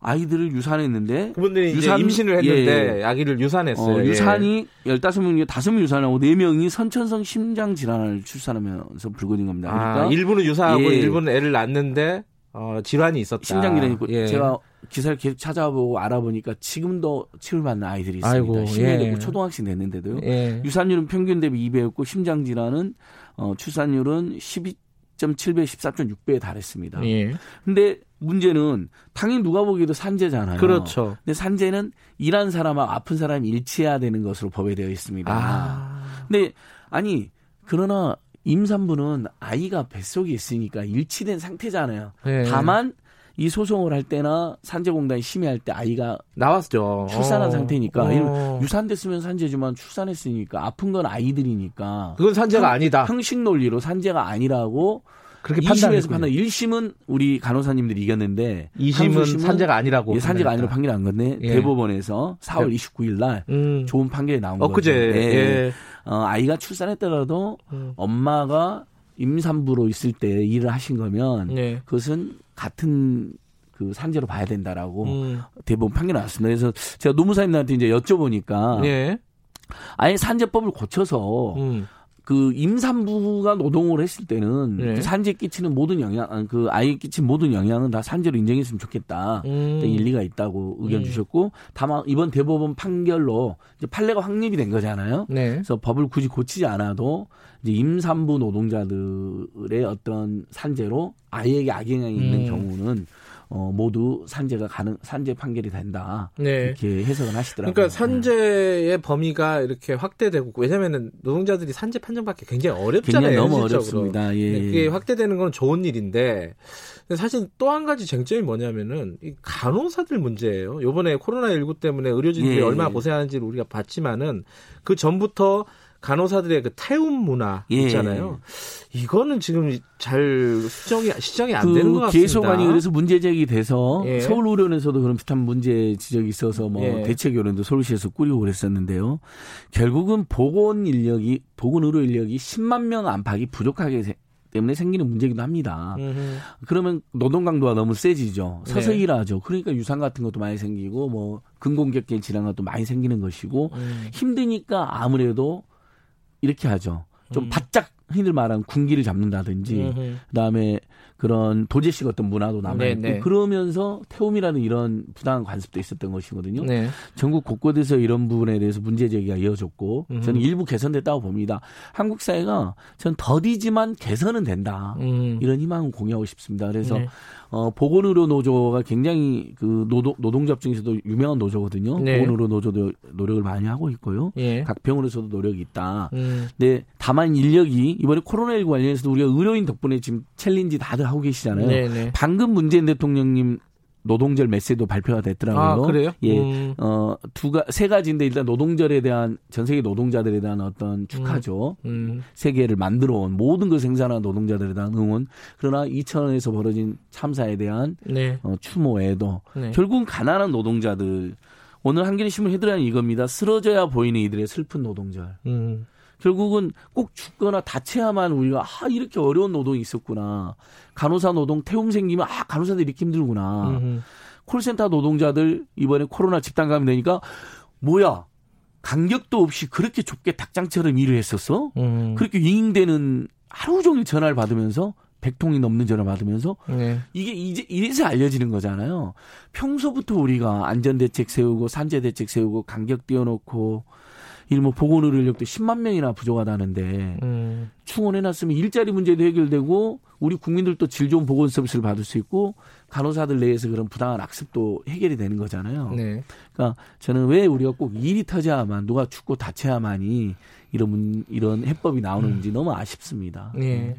아이들을 유산했는데
그분들이 유산, 임신을 했는데 예, 아기를 유산했어요.
어, 예. 유산이 예. 15명 중 5명 유산하고 4명이 선천성 심장 질환을 출산하면서 불거진 겁니다.
아, 그러니까 아, 일부는 유산하고 예. 일부는 애를 낳는데 어, 질환이 있었다.
심장 질환이 있고 예. 제가 기사를 계속 찾아보고 알아보니까 지금도 치료받는 아이들이 있습니다. 아이고, 10년 되고 초등학생 됐는데도요. 유산율은 평균 대비 2배였고 심장 질환은 어, 출산율은 12 10.7배, 14.6배에 달했습니다. 예. 근데 문제는 당연히 누가 보기에도 산재잖아요.
그렇죠.
근데 산재는 일한 사람하고 아픈 사람이 일치해야 되는 것으로 법에 되어 있습니다. 아. 근데 아니 그러나 임산부는 아이가 뱃속에 있으니까 일치된 상태잖아요. 예. 다만 이 소송을 할 때나 산재공단이 심의할 때 아이가
나왔죠.
출산한 어. 상태니까 어. 유산됐으면 산재지만 출산했으니까 아픈 건 아이들이니까
그건 산재가 아니다.
형식 논리로 산재가 아니라고 그렇게 판단해서 판단 1심은 우리 간호사님들이 이겼는데
2심은 산재가 아니라고
예, 산재가 아니라 판결이 난 건데 예. 대법원에서 4월 29일 날 음. 좋은 판결이 나온 거죠.
엊그제 예. 예.
어, 아이가 출산했더라도 음. 엄마가 임산부로 있을 때 일을 하신 거면 네. 그것은 같은 그 산재로 봐야 된다라고 음. 대부분 판결 나왔습니다. 그래서 제가 노무사님한테 이제 여쭤보니까 네. 아예 산재법을 고쳐서 음. 그 임산부가 노동을 했을 때는 네. 그 산재 끼치는 모든 영향, 그 아이에 끼친 모든 영향은 다 산재로 인정했으면 좋겠다. 음. 일리가 있다고 의견 음. 주셨고, 다만 이번 대법원 판결로 이제 판례가 확립이 된 거잖아요. 네. 그래서 법을 굳이 고치지 않아도 이제 임산부 노동자들의 어떤 산재로 아이에게 악영향이 있는 음. 경우는 어, 모두 산재가 가능 산재 판결이 된다 네. 이렇게 해석을 하시더라고요.
그러니까 산재의 네. 범위가 이렇게 확대되고 왜냐하면 노동자들이 산재 판정받기 굉장히 어렵잖아요.
굉장히 너무 어렵습니다. 예.
이게 확대되는 건 좋은 일인데 사실 또 한 가지 쟁점이 뭐냐면은 이 간호사들 문제예요. 요번에 코로나 19 때문에 의료진들이 예. 얼마나 고생하는지를 우리가 봤지만은 그 전부터 간호사들의 그 태움 문화 예. 있잖아요. 이거는 지금 잘 수정이 시정이 안 그 되는 것 같습니다.
계속 아니 그래서 문제 제기돼서 예. 서울 의료원에서도 그런 비슷한 문제 지적이 있어서 뭐 예. 대책위원회도 서울시에서 꾸리고 그랬었는데요. 결국은 보건 인력이 보건 의료 인력이 10만 명 안팎이 부족하게 때문에 생기는 문제기도 합니다. 음흠. 그러면 노동 강도가 너무 세지죠. 서서 네. 일하죠. 그러니까 유산 같은 것도 많이 생기고 뭐 근공격계 질환 것도 많이 생기는 것이고 음. 힘드니까 아무래도 이렇게 하죠. 좀 음. 바짝 흔히들 말하는 군기를 잡는다든지 음흠. 그다음에 그런 도제식 어떤 문화도 남아있고 네, 네. 그러면서 태움이라는 이런 부당한 관습도 있었던 것이거든요. 네. 전국 곳곳에서 이런 부분에 대해서 문제 제기가 이어졌고 음. 저는 일부 개선됐다고 봅니다. 한국 사회가 전 더디지만 개선은 된다. 음. 이런 희망을 공유하고 싶습니다. 그래서 네. 어, 보건의료 노조가 굉장히 그 노동, 노동조합 중에서도 유명한 노조거든요. 네. 보건의료 노조도 노력을 많이 하고 있고요. 예. 각 병원에서도 노력이 있다. 음. 근데 다만 인력이 이번에 코로나19 관련해서도 우리가 의료인 덕분에 지금 challenge 다들 하고 계시잖아요. 네네. 네. 방금 문재인 대통령님 노동절 메시지도 발표가 됐더라고요.
아, 그래요?
예. 음. 어, 두 가, 세 가지인데 일단 노동절에 대한 전 세계 노동자들에 대한 어떤 축하죠. 음. 음. 세계를 만들어 온 모든 그 생산한 노동자들에 대한 응원. 그러나 2천원에서 벌어진 참사에 대한 네. 어, 추모에도 네. 결국은 가난한 노동자들 오늘 한겨레 신문 헤드라인 이겁니다. 쓰러져야 보이는 이들의 슬픈 노동절. 음. 결국은 꼭 죽거나 다쳐야만 우리가 아 이렇게 어려운 노동이 있었구나. 간호사 노동 태움 생기면 아 간호사들 이렇게 힘들구나. 음흠. 콜센터 노동자들 이번에 코로나 집단 감염되니까 뭐야 간격도 없이 그렇게 좁게 닭장처럼 일을 했었어? 음. 그렇게 윙잉대는 하루 종일 전화를 받으면서 100통이 넘는 전화 받으면서 네. 이게 이제 이래서 알려지는 거잖아요. 평소부터 우리가 안전 대책 세우고 산재 대책 세우고 간격 띄워놓고 일뭐 보건의료 인력도 10만 명이나 부족하다는데 음. 충원해놨으면 일자리 문제도 해결되고 우리 국민들도 질 좋은 보건 서비스를 받을 수 있고 간호사들 내에서 그런 부당한 악습도 해결이 되는 거잖아요. 네. 그러니까 저는 왜 우리가 꼭 일이 터져야만 누가 죽고 다쳐야만이 이런 이런 해법이 나오는지 음. 너무 아쉽습니다.
네.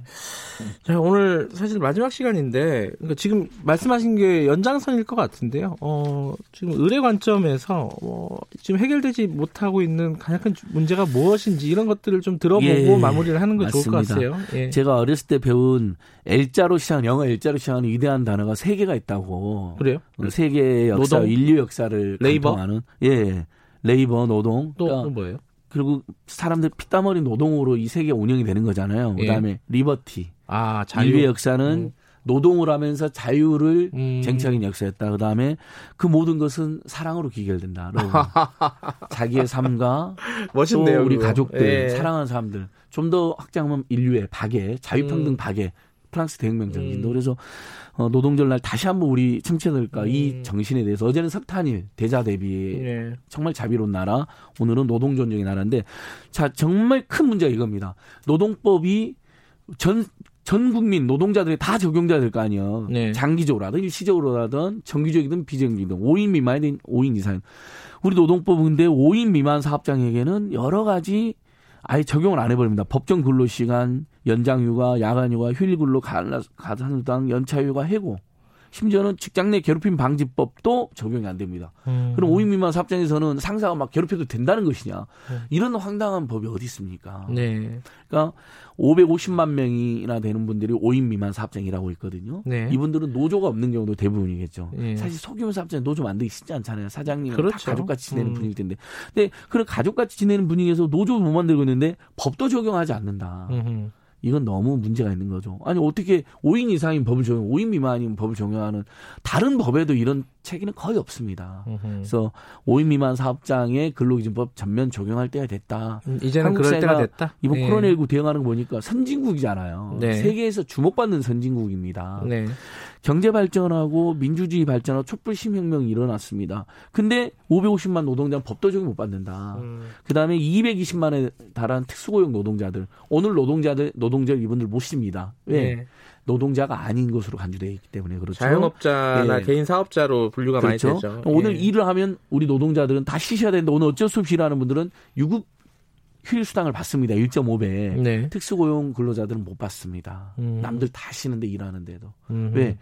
자 오늘 사실 마지막 시간인데 그러니까 지금 말씀하신 게 연장선일 것 같은데요. 어, 지금 의뢰 관점에서 어, 지금 해결되지 못하고 있는 가장 큰 문제가 무엇인지 이런 것들을 좀 들어보고 예. 마무리를 하는 게 맞습니다. 좋을 것 같아요. 예.
제가 어렸을 때 배운 L자로 시작 영어 L자로 시작하는 위대한 단어가 세 개가 있다고.
그래요?
세계의 역사, 노동? 인류 역사를 labor? 하는 예. labor 노동
또, 그러니까 또 뭐예요?
그리고 사람들 피땀 흘린 노동으로 이 세계 운영이 되는 거잖아요. 그다음에 예. liberty. 아, 자유. 인류의 역사는 음. 노동을 하면서 자유를 음. 쟁취하기 역사였다. 그 다음에 그 모든 것은 사랑으로 귀결된다. 자기의 삶과 멋있네요, 또 우리 그거. 가족들, 예. 사랑하는 사람들 좀 더 확장하면 인류의 박애, 자유평등 음. 박애, 프랑스 대혁명 정신도 음. 그래서 어, 노동절 날 다시 한번 우리 청취자들과 음. 이 정신에 대해서 어제는 석탄일 대자 대비 네. 정말 자비로운 나라 오늘은 노동 존중의 나라인데 자 정말 큰 문제가 이겁니다. 노동법이 전, 전 국민 노동자들이 다 적용돼야 될 거 아니에요. 네. 장기적으로라든 일시적으로라든 정기적이든 비정기든 5인 미만이든 5인 이상. 우리 노동법은 근데 5인 미만 사업장에게는 여러 가지 아예 적용을 안 해버립니다. 법정 근로시간, 연장휴가, 야간휴가, 휴일근로, 가산수당, 연차휴가, 해고. 심지어는 직장 내 괴롭힘 방지법도 적용이 안 됩니다. 음. 그럼 5인 미만 사업장에서는 상사가 막 괴롭혀도 된다는 것이냐? 음. 이런 황당한 법이 어디 있습니까? 네. 그러니까 550만 명이나 되는 분들이 5인 미만 사업장이라고 있거든요. 네. 이분들은 노조가 없는 경우도 대부분이겠죠. 네. 사실 소규모 사업장에 노조 만들기 쉽지 않잖아요. 사장님은 그렇죠. 다 가족같이 지내는 음. 분위기일 텐데. 근데 그런 가족같이 지내는 분위기에서 노조 못 만들고 있는데 법도 적용하지 않는다. 음흠. 이건 너무 문제가 있는 거죠. 아니 어떻게 5인 이상인 법을 적용, 5인 미만인 법을 적용하는 다른 법에도 이런 책임은 거의 없습니다. 으흠. 그래서 5인 미만 사업장에 근로기준법 전면 적용할 때가 됐다.
음, 이제는 그럴 때가 됐다.
이번 네. 코로나19 대응하는 거 보니까 선진국이잖아요. 네. 세계에서 주목받는 선진국입니다. 네. 경제 발전하고 민주주의 발전하고 촛불 시민혁명이 일어났습니다. 근데 550만 노동자는 법도 적용 못 받는다. 음. 그다음에 220만에 달한 특수고용 노동자들 오늘 노동자들 노동자 이분들 못 씁니다. 왜? 네. 노동자가 아닌 것으로 간주되어 있기 때문에 그렇죠.
자영업자나 네. 개인 사업자로 분류가 그렇죠? 많이 되죠.
오늘 예. 일을 하면 우리 노동자들은 다 쉬셔야 되는데 오늘 어쩔 수 없이 일하는 분들은 유급 휴일 수당을 받습니다. 1.5배. 네. 특수고용 근로자들은 못 받습니다. 음. 남들 다 쉬는데 일하는데도. 음. 왜?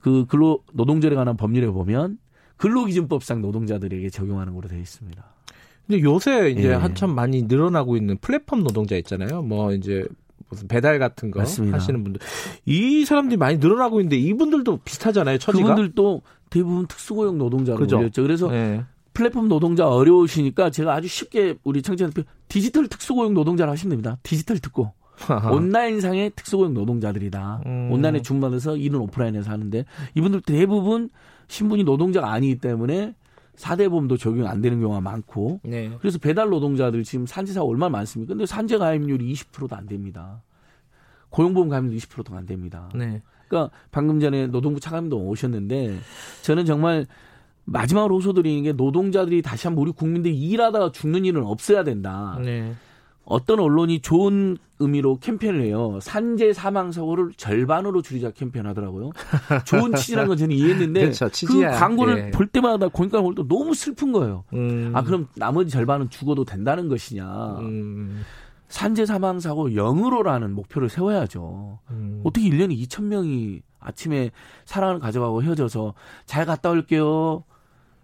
그 근로 노동절에 관한 법률에 보면 근로기준법상 노동자들에게 적용하는 걸로 되어 있습니다.
근데 요새 이제 예. 한참 많이 늘어나고 있는 플랫폼 노동자 있잖아요. 뭐 이제 무슨 배달 같은 거 맞습니다. 하시는 분들 이 사람들이 많이 늘어나고 있는데 이분들도 비슷하잖아요. 처지가.
그분들도 대부분 특수고용 노동자로 그죠? 몰렸죠. 그래서 네. 플랫폼 노동자 어려우시니까 제가 아주 쉽게 우리 청취자들 디지털 특수고용 노동자를 하시면 됩니다. 디지털 듣고. 온라인상의 특수고용 노동자들이다. 음. 온라인에 주문받아서 일은 오프라인에서 하는데 이분들 대부분 신분이 노동자가 아니기 때문에 사대보험도 적용 안 되는 경우가 많고 네. 그래서 배달 노동자들 지금 산재사가 얼마나 많습니까? 근데 산재 가입률이 20%도 안 됩니다. 고용보험 가입률 20%도 안 됩니다. 네. 그러니까 방금 전에 노동부 차관님도 오셨는데 저는 정말 마지막으로 호소드리는 게 노동자들이 다시 한번 우리 국민들이 일하다가 죽는 일은 없어야 된다. 네. 어떤 언론이 좋은 의미로 캠페인을 해요. 산재 사망 사고를 절반으로 줄이자 캠페인 하더라고요. 좋은 취지라는 건 저는 이해했는데 그렇죠, 그 광고를 예. 볼 때마다 고니까 볼때 너무 슬픈 거예요. 음. 아 그럼 나머지 절반은 죽어도 된다는 것이냐. 음. 산재 사망 사고 0으로라는 목표를 세워야죠. 음. 어떻게 1년에 2천 명이 아침에 사랑을 가져가고 헤어져서 잘 갔다 올게요.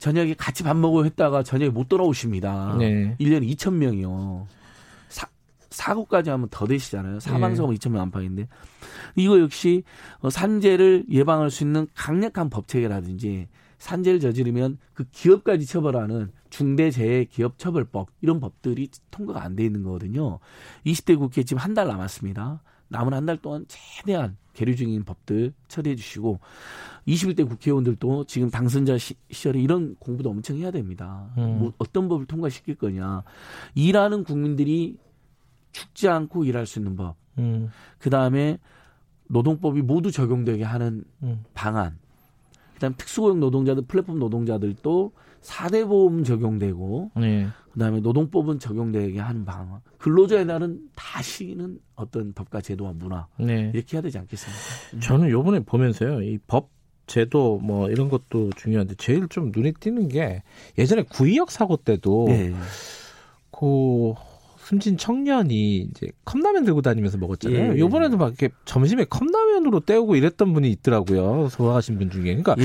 저녁에 같이 밥 먹어 했다가 저녁에 못 돌아오십니다. 네. 1년에 2천 명이요. 사, 사고까지 하면 더 되시잖아요. 사망사고 네. 2천 명 안팎인데 이거 역시 어, 산재를 예방할 수 있는 강력한 법체계라든지 산재를 저지르면 그 기업까지 처벌하는 중대재해 기업처벌법 이런 법들이 통과가 안 돼 있는 거거든요. 20대 국회 지금 한 달 남았습니다. 남은 한 달 동안 최대한 계류 중인 법들 처리해 주시고 21대 국회의원들도 지금 당선자 시, 절에 이런 공부도 엄청 해야 됩니다. 음. 뭐 어떤 법을 통과시킬 거냐. 일하는 국민들이 죽지 않고 일할 수 있는 법. 음. 그 다음에 노동법이 모두 적용되게 하는 음. 방안. 그다음 특수고용 노동자들, 플랫폼 노동자들도 4대 보험 적용되고 네. 그다음에 노동법은 적용되게 하는 방안. 근로자의 날은 다시는 어떤 법과 제도와 문화 네. 이렇게 해야 되지 않겠습니까?
저는 요번에 보면서요. 이 법 제도 뭐 이런 것도 중요한데 제일 좀 눈에 띄는 게 예전에 구의역 사고 때도 네. 그 숨진 청년이 이제 컵라면 들고 다니면서 먹었잖아요. 예, 예. 요번에도 막 이렇게 점심에 컵라면으로 때우고 이랬던 분이 있더라고요. 돌아가신 분 중에. 그러니까 예.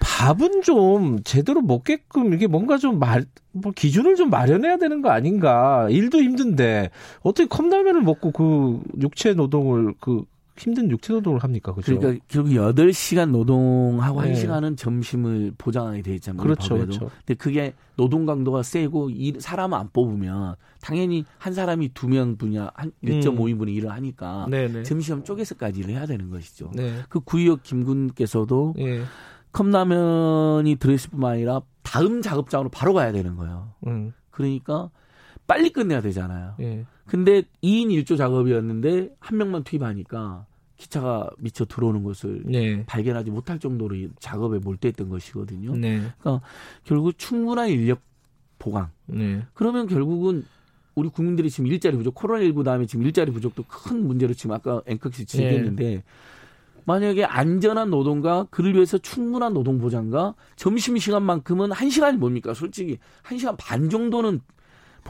밥은 좀 제대로 먹게끔 이게 뭔가 좀 말, 뭐 기준을 좀 마련해야 되는 거 아닌가. 일도 힘든데 어떻게 컵라면을 먹고 그 육체 노동을 그
힘든 육체 노동을 합니까? 그죠?
그러니까 결국 8시간 노동하고 네. 1시간은 점심을 보장하게 돼 있잖아요. 그렇죠. 그렇죠. 근데 그게 노동 강도가 세고 일, 사람 안 뽑으면 당연히 한 사람이 두 명 분야 한 1.5인분의 음. 일을 하니까 네네. 점심 쪼개서까지 일을 해야 되는 것이죠. 네. 그 구의역 김군께서도 네. 컵라면이 들어있을 뿐만 아니라 다음 작업장으로 바로 가야 되는 거예요. 음. 그러니까 빨리 끝내야 되잖아요. 예. 근데 2인 1조 작업이었는데 한 명만 투입하니까 기차가 미쳐 들어오는 것을 네. 발견하지 못할 정도로 작업에 몰두했던 것이거든요. 네. 그러니까 결국 충분한 인력 보강. 네. 그러면 결국은 우리 국민들이 지금 일자리 부족, 코로나19 다음에 지금 일자리 부족도 큰 문제로 지금 아까 앵커 씨 지적했는데 네. 만약에 안전한 노동과 그를 위해서 충분한 노동 보장과 점심 시간만큼은 한 시간이 뭡니까? 솔직히 한 시간 반 정도는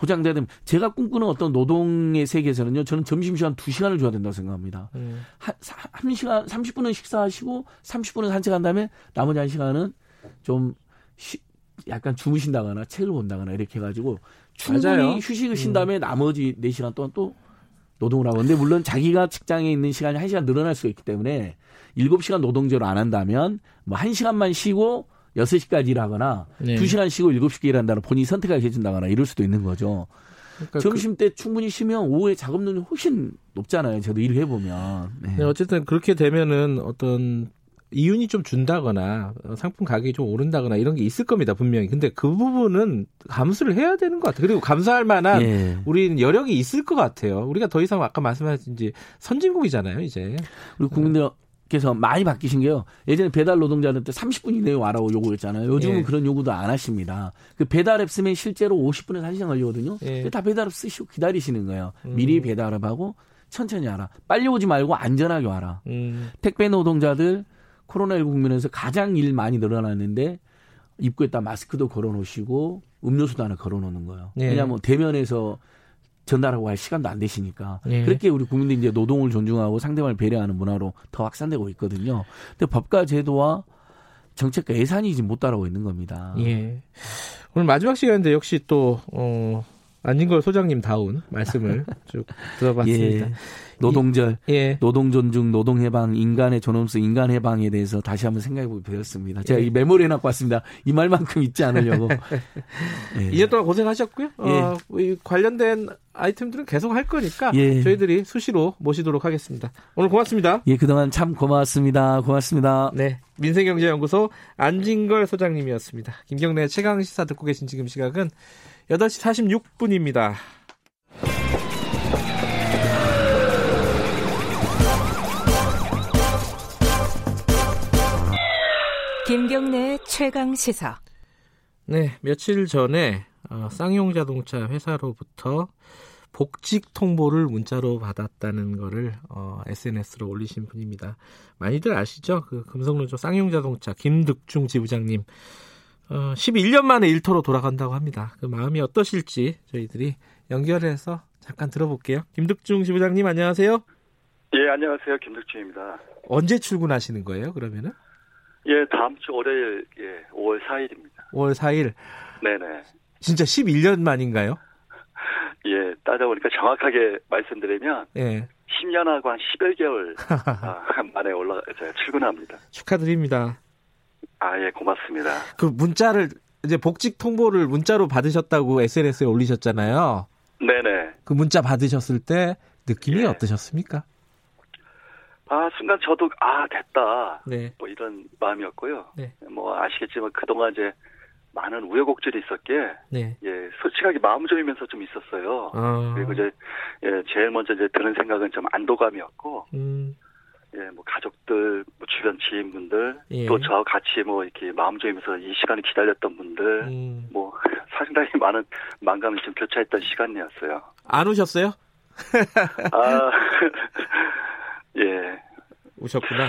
보장돼야 되면 제가 꿈꾸는 어떤 노동의 세계에서는요. 저는 점심시간 2시간을 줘야 된다고 생각합니다. 음. 한, 한 시간 30분은 식사하시고 30분은 산책한 다음에 나머지 한 시간은 좀 쉬, 약간 주무신다거나 책을 본다거나 이렇게 해 가지고 충분히 맞아요. 휴식을 쉰 음. 다음에 음. 나머지 4시간 동안 또 노동을 하고 근데 물론 자기가 직장에 있는 시간이 1시간 늘어날 수가 있기 때문에 7시간 노동제로 안 한다면 뭐 1시간만 쉬고 6시까지 일하거나 네. 2시간 쉬고 7시까지 일한다는 본인이 선택하게 해준다거나 이럴 수도 있는 거죠. 그러니까 점심 때 그... 충분히 쉬면 오후에 작업 능력이 훨씬 높잖아요. 저도 일을 해보면.
네. 네, 어쨌든 그렇게 되면은 어떤 이윤이 좀 준다거나 상품 가격이 좀 오른다거나 이런 게 있을 겁니다 분명히. 근데 그 부분은 감수를 해야 되는 것 같아요. 그리고 감수할 만한 예. 우리는 여력이 있을 것 같아요. 우리가 더 이상 아까 말씀하신 지 선진국이잖아요 이제.
우리 국민들 께서 많이 바뀌신 게요. 예전에 배달 노동자들 때 30분 이내에 와라고 요구했잖아요. 요즘은 예. 그런 요구도 안 하십니다. 그 배달 앱 쓰면 실제로 50분에서 1시간 걸리거든요. 예. 다 배달 앱 쓰시고 기다리시는 거예요. 음. 미리 배달 앱하고 천천히 와라. 빨리 오지 말고 안전하게 와라. 음. 택배 노동자들 코로나19 국면에서 가장 일 많이 늘어났는데 입구에다 마스크도 걸어 놓으시고 음료수도 하나 걸어 놓는 거예요. 예. 왜냐하면 대면에서 전달하고 할 시간도 안 되시니까 예. 그렇게 우리 국민들이 이제 노동을 존중하고 상대방을 배려하는 문화로 더 확산되고 있거든요. 근데 법과 제도와 정책과 예산이 지금 못 따라오고 있는 겁니다. 예.
오늘 마지막 시간인데 역시 또 어, 안진걸 소장님 다운 말씀을 쭉 들어봤습니다. 예.
노동절, 예. 노동 존중, 노동 해방, 인간의 존엄성, 인간 해방에 대해서 다시 한번 생각해보게 되었습니다. 제가 예. 이 메모리 해놓고 왔습니다. 이 말만큼 잊지 않으려고.
예. 2년 동안 고생하셨고요. 어, 이 관련된 아이템들은 계속 할 거니까 예. 저희들이 수시로 모시도록 하겠습니다. 오늘 고맙습니다.
예, 그동안 참 고맙습니다. 고맙습니다.
네. 민생경제연구소 안진걸 소장님이었습니다. 김경래 최강 시사 듣고 계신 지금 시각은 8시 46분입니다.
김경래 최강 시사.
네, 며칠 전에 어, 쌍용 자동차 회사로부터 복직 통보를 문자로 받았다는 거를 어, SNS로 올리신 분입니다. 많이들 아시죠? 그 금속노조 쌍용 자동차 김득중 지부장님 어, 11년 만에 일터로 돌아간다고 합니다. 그 마음이 어떠실지 저희들이 연결해서 잠깐 들어볼게요. 김득중 지부장님 안녕하세요.
예, 안녕하세요. 김득중입니다.
언제 출근하시는 거예요, 그러면은?
예, 다음 주 월요일, 예, 5월 4일입니다.
5월 4일?
네네.
진짜 11년 만인가요?
예, 따져보니까 정확하게 말씀드리면, 예. 10년하고 한 10여 개월 아, 만에 올라, 제가 출근합니다.
축하드립니다.
아, 예, 고맙습니다.
그 문자를, 이제 복직 통보를 문자로 받으셨다고 SNS에 올리셨잖아요.
네네.
그 문자 받으셨을 때 느낌이 예. 어떠셨습니까?
아, 순간 저도, 아, 됐다. 네. 뭐 이런 마음이었고요. 네. 뭐 아시겠지만 그동안 이제 많은 우여곡절이 있었기에, 네. 예, 솔직하게 마음 조이면서 좀 있었어요. 아. 그리고 이제, 예, 제일 먼저 이제 드는 생각은 좀 안도감이었고, 음. 예, 뭐 가족들, 뭐 주변 지인분들, 예. 또 저와 같이 뭐 이렇게 마음 조이면서 이 시간을 기다렸던 분들, 음. 뭐 상당히 많은 만감이 좀 교차했던 시간이었어요.
안 오셨어요?
아, 예.
오셨구나.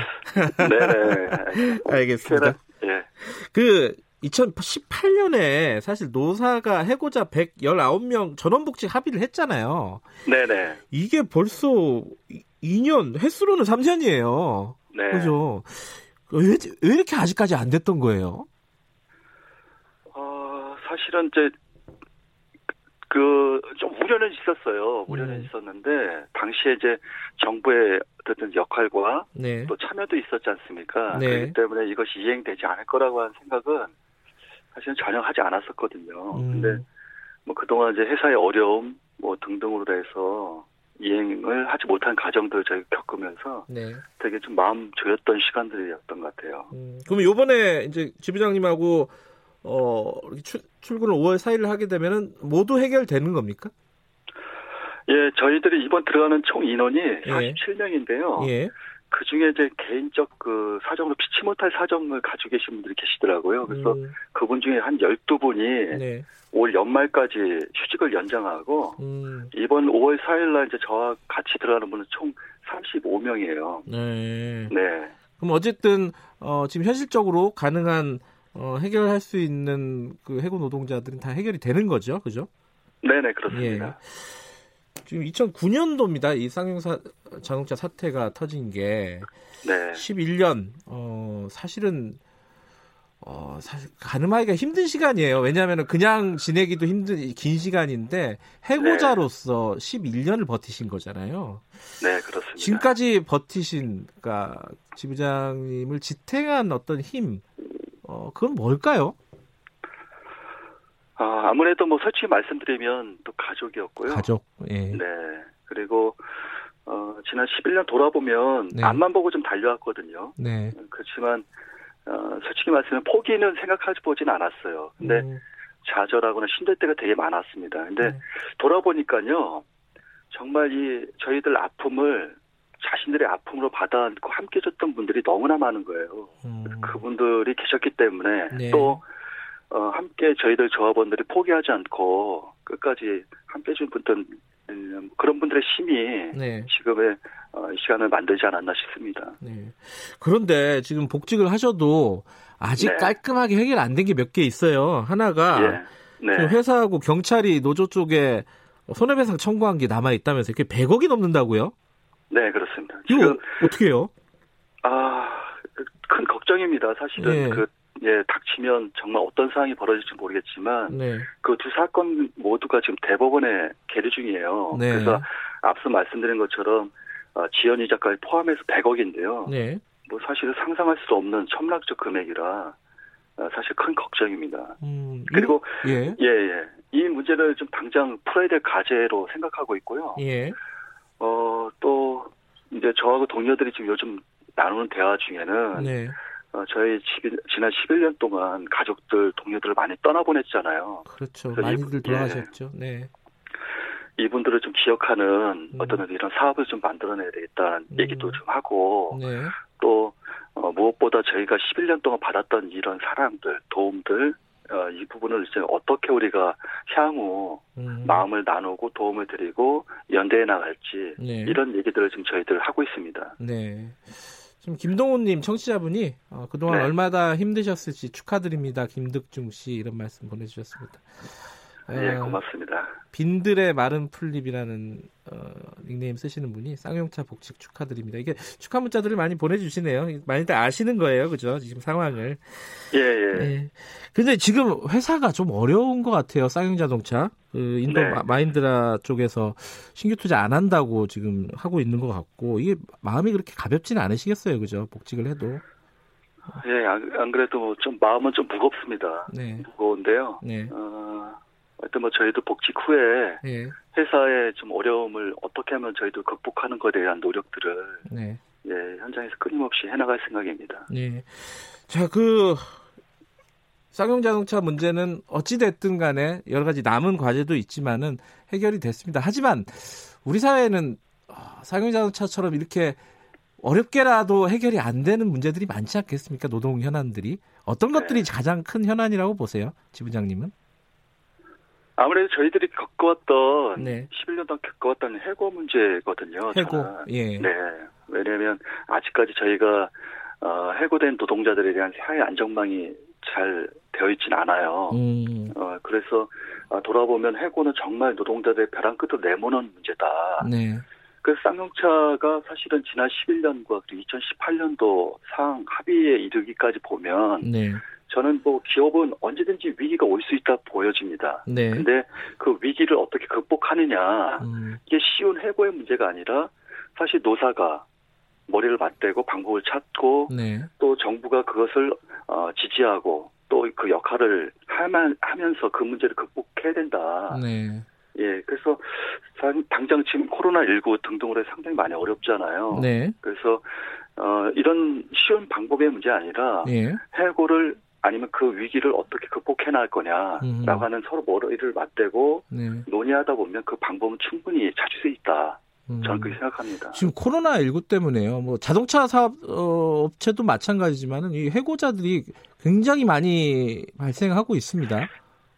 네네.
알겠습니다. 예. 그 2018년에 사실 노사가 해고자 119명 전원복직 합의를 했잖아요.
네네.
이게 벌써 2년, 횟수로는 3년이에요. 네. 그죠? 왜, 왜 이렇게 아직까지 안 됐던 거예요?
어, 사실은 이제 그좀 우려는 있었어요. 우려는 음. 있었는데 당시에 이제 정부의 어떤 역할과 네. 또 참여도 있었지 않습니까? 네. 그렇기 때문에 이것이 이행되지 않을 거라고 하는 생각은 사실은 전혀 하지 않았었거든요. 음. 근데 뭐 그동안 이제 회사의 어려움 뭐 등등으로 해서 이행을 하지 못한 과정들을 저희가 겪으면서 네. 되게 좀 마음 조였던 시간들이었던 것 같아요.
음, 그럼 요번에 이제 지부장님하고 어, 출, 출근을 5월 4일을 하게 되면은 모두 해결되는 겁니까?
예, 저희들이 이번 들어가는 총 인원이 예. 47명인데요. 예. 그 중에 이제 개인적 그 사정으로 피치 못할 사정을 가지고 계신 분들이 계시더라고요. 그래서 음. 그분 중에 한 12분이 네. 올 연말까지 휴직을 연장하고 음. 이번 5월 4일 날 이제 저와 같이 들어가는 분은 총 35명이에요. 네.
네. 그럼 어쨌든 어 지금 현실적으로 가능한 어 해결할 수 있는 그 해고 노동자들은 다 해결이 되는 거죠. 그죠?
네 네, 그렇습니다. 예.
지금 2009년도입니다. 이 쌍용사 자동차 사태가 터진 게 네. 11년 어 사실은 어 사실 가늠하기가 힘든 시간이에요. 왜냐하면 그냥 지내기도 힘든 긴 시간인데 해고자로서 네. 11년을 버티신 거잖아요.
네, 그렇습니다.
지금까지 버티신 그러니까 지부장님을 지탱한 어떤 힘 어, 그건 뭘까요?
아, 아무래도 뭐 솔직히 말씀드리면 또 가족이었고요.
가족, 예.
네. 그리고, 어, 지난 11년 돌아보면 네. 앞만 보고 좀 달려왔거든요. 네. 그렇지만, 어, 솔직히 말씀하면 포기는 생각하지 보진 않았어요. 근데 음. 좌절하거나 힘들 때가 되게 많았습니다. 근데 네. 돌아보니까요, 정말 이 저희들 아픔을 자신들의 아픔으로 받아안고 함께 줬던 분들이 너무나 많은 거예요. 음. 그분들이 계셨기 때문에 네. 또 어, 함께 저희들 조합원들이 포기하지 않고 끝까지 함께 해준 분들 음, 그런 분들의 힘이 네. 지금의 어, 시간을 만들지 않았나 싶습니다. 네.
그런데 지금 복직을 하셔도 아직 네. 깔끔하게 해결 안 된 게 몇 개 있어요. 하나가 예. 네. 회사하고 경찰이 노조 쪽에 손해배상 청구한 게 남아 있다면서 그게 100억이 넘는다고요?
네, 그렇습니다.
이거 어떻게 해요?
아, 큰 걱정입니다. 사실은 예. 그 예, 닥치면 정말 어떤 상황이 벌어질지 모르겠지만 네. 그두 사건 모두가 지금 대법원에 계류 중이에요. 네. 그래서 앞서 말씀드린 것처럼 어, 지연 이자까지 포함해서 100억인데요. 네. 뭐 사실은 상상할 수 없는 천문학적 금액이라 어, 사실 큰 걱정입니다. 음, 그리고 예. 예, 예. 이 문제를 좀 당장 풀어야 될 과제로 생각하고 있고요. 예. 어, 또 이제 저하고 동료들이 지금 요즘 나누는 대화 중에는 네. 어, 저희 지난 11년 동안 가족들, 동료들을 많이 떠나보냈잖아요.
그렇죠. 많이들 이, 돌아가셨죠. 예. 네.
이분들을 좀 기억하는 음. 어떤 이런 사업을 좀 만들어내야 되겠다는 음. 얘기도 좀 하고 네. 또 어, 무엇보다 저희가 11년 동안 받았던 이런 사랑들, 도움들 어, 이 부분을 이제 어떻게 우리가 향후 음. 마음을 나누고 도움을 드리고 연대해 나갈지 네. 이런 얘기들을 지금 저희들 하고 있습니다.
네. 지금 김동훈님 청취자분이 어, 그동안 네. 얼마나 힘드셨을지 축하드립니다. 김득중 씨 이런 말씀 보내주셨습니다.
네, 고맙습니다.
빈들의 마른 풀립이라는 어, 닉네임 쓰시는 분이 쌍용차 복직 축하드립니다. 이게 축하 문자들을 많이 보내주시네요. 많이들 아시는 거예요, 그죠? 지금 상황을.
예, 예. 네.
근데 지금 회사가 좀 어려운 것 같아요. 쌍용자동차. 그 인도 네. 마인드라 쪽에서 신규 투자 안 한다고 지금 하고 있는 것 같고 이게 마음이 그렇게 가볍지는 않으시겠어요, 그죠? 복직을 해도.
예, 안, 안 그래도 좀 마음은 좀 무겁습니다. 네. 무거운데요. 네. 어, 하여튼 뭐 저희도 복직 후에 예. 회사의 좀 어려움을 어떻게 하면 저희도 극복하는 것에 대한 노력들을 네. 예, 현장에서 끊임없이 해나갈 생각입니다.
네. 자, 그 쌍용 자동차 문제는 어찌 됐든 간에 여러 가지 남은 과제도 있지만은 해결이 됐습니다. 하지만 우리 사회는 아, 쌍용 자동차처럼 이렇게 어렵게라도 해결이 안 되는 문제들이 많지 않겠습니까? 노동 현안들이 어떤 것들이 네. 가장 큰 현안이라고 보세요, 지부장님은?
아무래도 저희들이 겪어왔던 네. 11년 동안 겪어왔던 해고 문제거든요.
해고. 예.
네. 왜냐하면 아직까지 저희가 어, 해고된 노동자들에 대한 사회 안정망이 잘 되어 있진 않아요. 음. 어, 그래서 어, 돌아보면 해고는 정말 노동자들의 벼랑 끝으로 내모는 문제다. 네. 그 쌍용차가 사실은 지난 11년과 2018년도 상 합의에 이르기까지 보면 네. 저는 뭐 기업은 언제든지 위기가 올 수 있다 보여집니다. 네. 근데 그 위기를 어떻게 극복하느냐 음. 이게 쉬운 해고의 문제가 아니라 사실 노사가 머리를 맞대고 방법을 찾고 네. 또 정부가 그것을 어, 지지하고 또 그 역할을 하면, 하면서 그 문제를 극복해야 된다. 네. 예, 그래서 당장 지금 코로나 19 등등으로 상당히 많이 어렵잖아요. 네. 그래서 어, 이런 쉬운 방법의 문제 아니라 예. 해고를 아니면 그 위기를 어떻게 극복해 나갈 거냐라고 하는 서로 머리를 맞대고 네. 논의하다 보면 그 방법은 충분히 찾을 수 있다. 저는 그렇게 생각합니다.
지금 코로나 19 때문에요. 뭐 자동차 사업 어, 업체도 마찬가지지만은 이 해고자들이 굉장히 많이 발생하고 있습니다.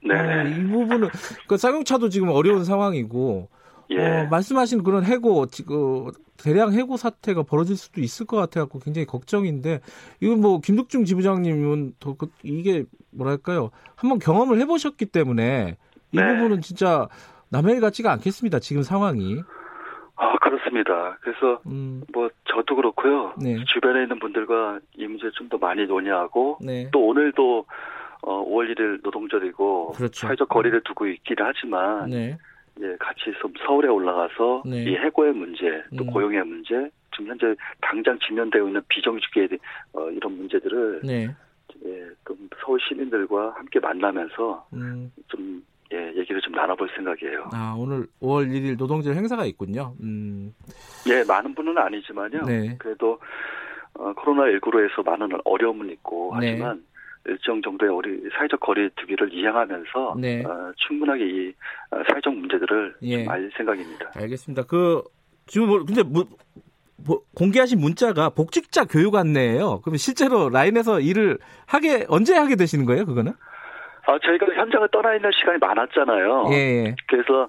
네. 어, 이 부분은 그 쌍용차도 지금 어려운 상황이고 예. 어, 말씀하신 그런 해고 지금 대량 해고 사태가 벌어질 수도 있을 것 같아갖고 굉장히 걱정인데 이건 뭐 김덕중 지부장님은 더 그, 이게 뭐랄까요 한번 경험을 해보셨기 때문에 이 네. 부분은 진짜 남의 일 같지가 않겠습니다 지금 상황이.
아 그렇습니다. 그래서 음. 뭐 저도 그렇고요. 네. 주변에 있는 분들과 이 문제 좀 더 많이 논의하고 네. 또 오늘도 어, 5월 1일 노동절이고 그렇죠. 사회적 거리를 두고 있기는 하지만 네. 예, 같이 서울에 올라가서 네. 이 해고의 문제, 또 음. 고용의 문제, 지금 현재 당장 직면되고 있는 비정규직의 어, 이런 문제들을 네. 예, 좀 서울 시민들과 함께 만나면서 음. 좀 예, 얘기를 좀 나눠볼 생각이에요.
아, 오늘 5월 1일 노동절 행사가 있군요. 음.
예, 많은 분은 아니지만요. 네. 그래도 어, 코로나19로 해서 많은 어려움은 있고 네. 하지만 일정 정도의 우리 사회적 거리두기를 이행하면서 네. 어, 충분하게 이 어, 사회적 문제들을 예. 알 생각입니다.
알겠습니다. 그 지금 뭐 근데 뭐, 뭐, 공개하신 문자가 복직자 교육 안내예요. 그럼 실제로 라인에서 일을 하게 언제 하게 되시는 거예요? 그거는?
아 저희가 현장을 떠나 있는 시간이 많았잖아요. 예. 예. 그래서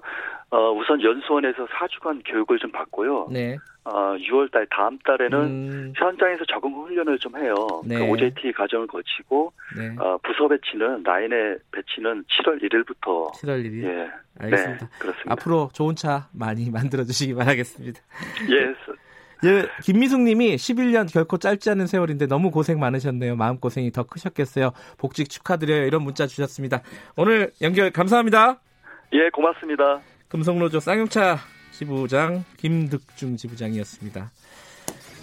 어, 우선 연수원에서 4주간 교육을 좀 받고요. 네. 어, 6월 달 다음 달에는 음. 현장에서 적응 훈련을 좀 해요. 네. 그 OJT 과정을 거치고 네. 어, 부서 배치는 라인의 배치는 7월 1일부터
7월 1일. 예. 알겠습니다. 네, 그렇습니다. 앞으로 좋은 차 많이 만들어 주시기 바라겠습니다.
예.
예, 김미숙 님이 11년 결코 짧지 않은 세월인데 너무 고생 많으셨네요. 마음 고생이 더 크셨겠어요. 복직 축하드려요. 이런 문자 주셨습니다. 오늘 연결 감사합니다.
예, 고맙습니다.
금속노조 쌍용차 지부장 김득중 지부장이었습니다.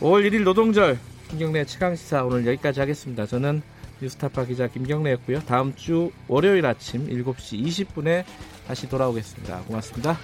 5월 1일 노동절 김경래 최강시사 오늘 여기까지 하겠습니다. 저는 뉴스타파 기자 김경래였고요. 다음 주 월요일 아침 7시 20분에 다시 돌아오겠습니다. 고맙습니다.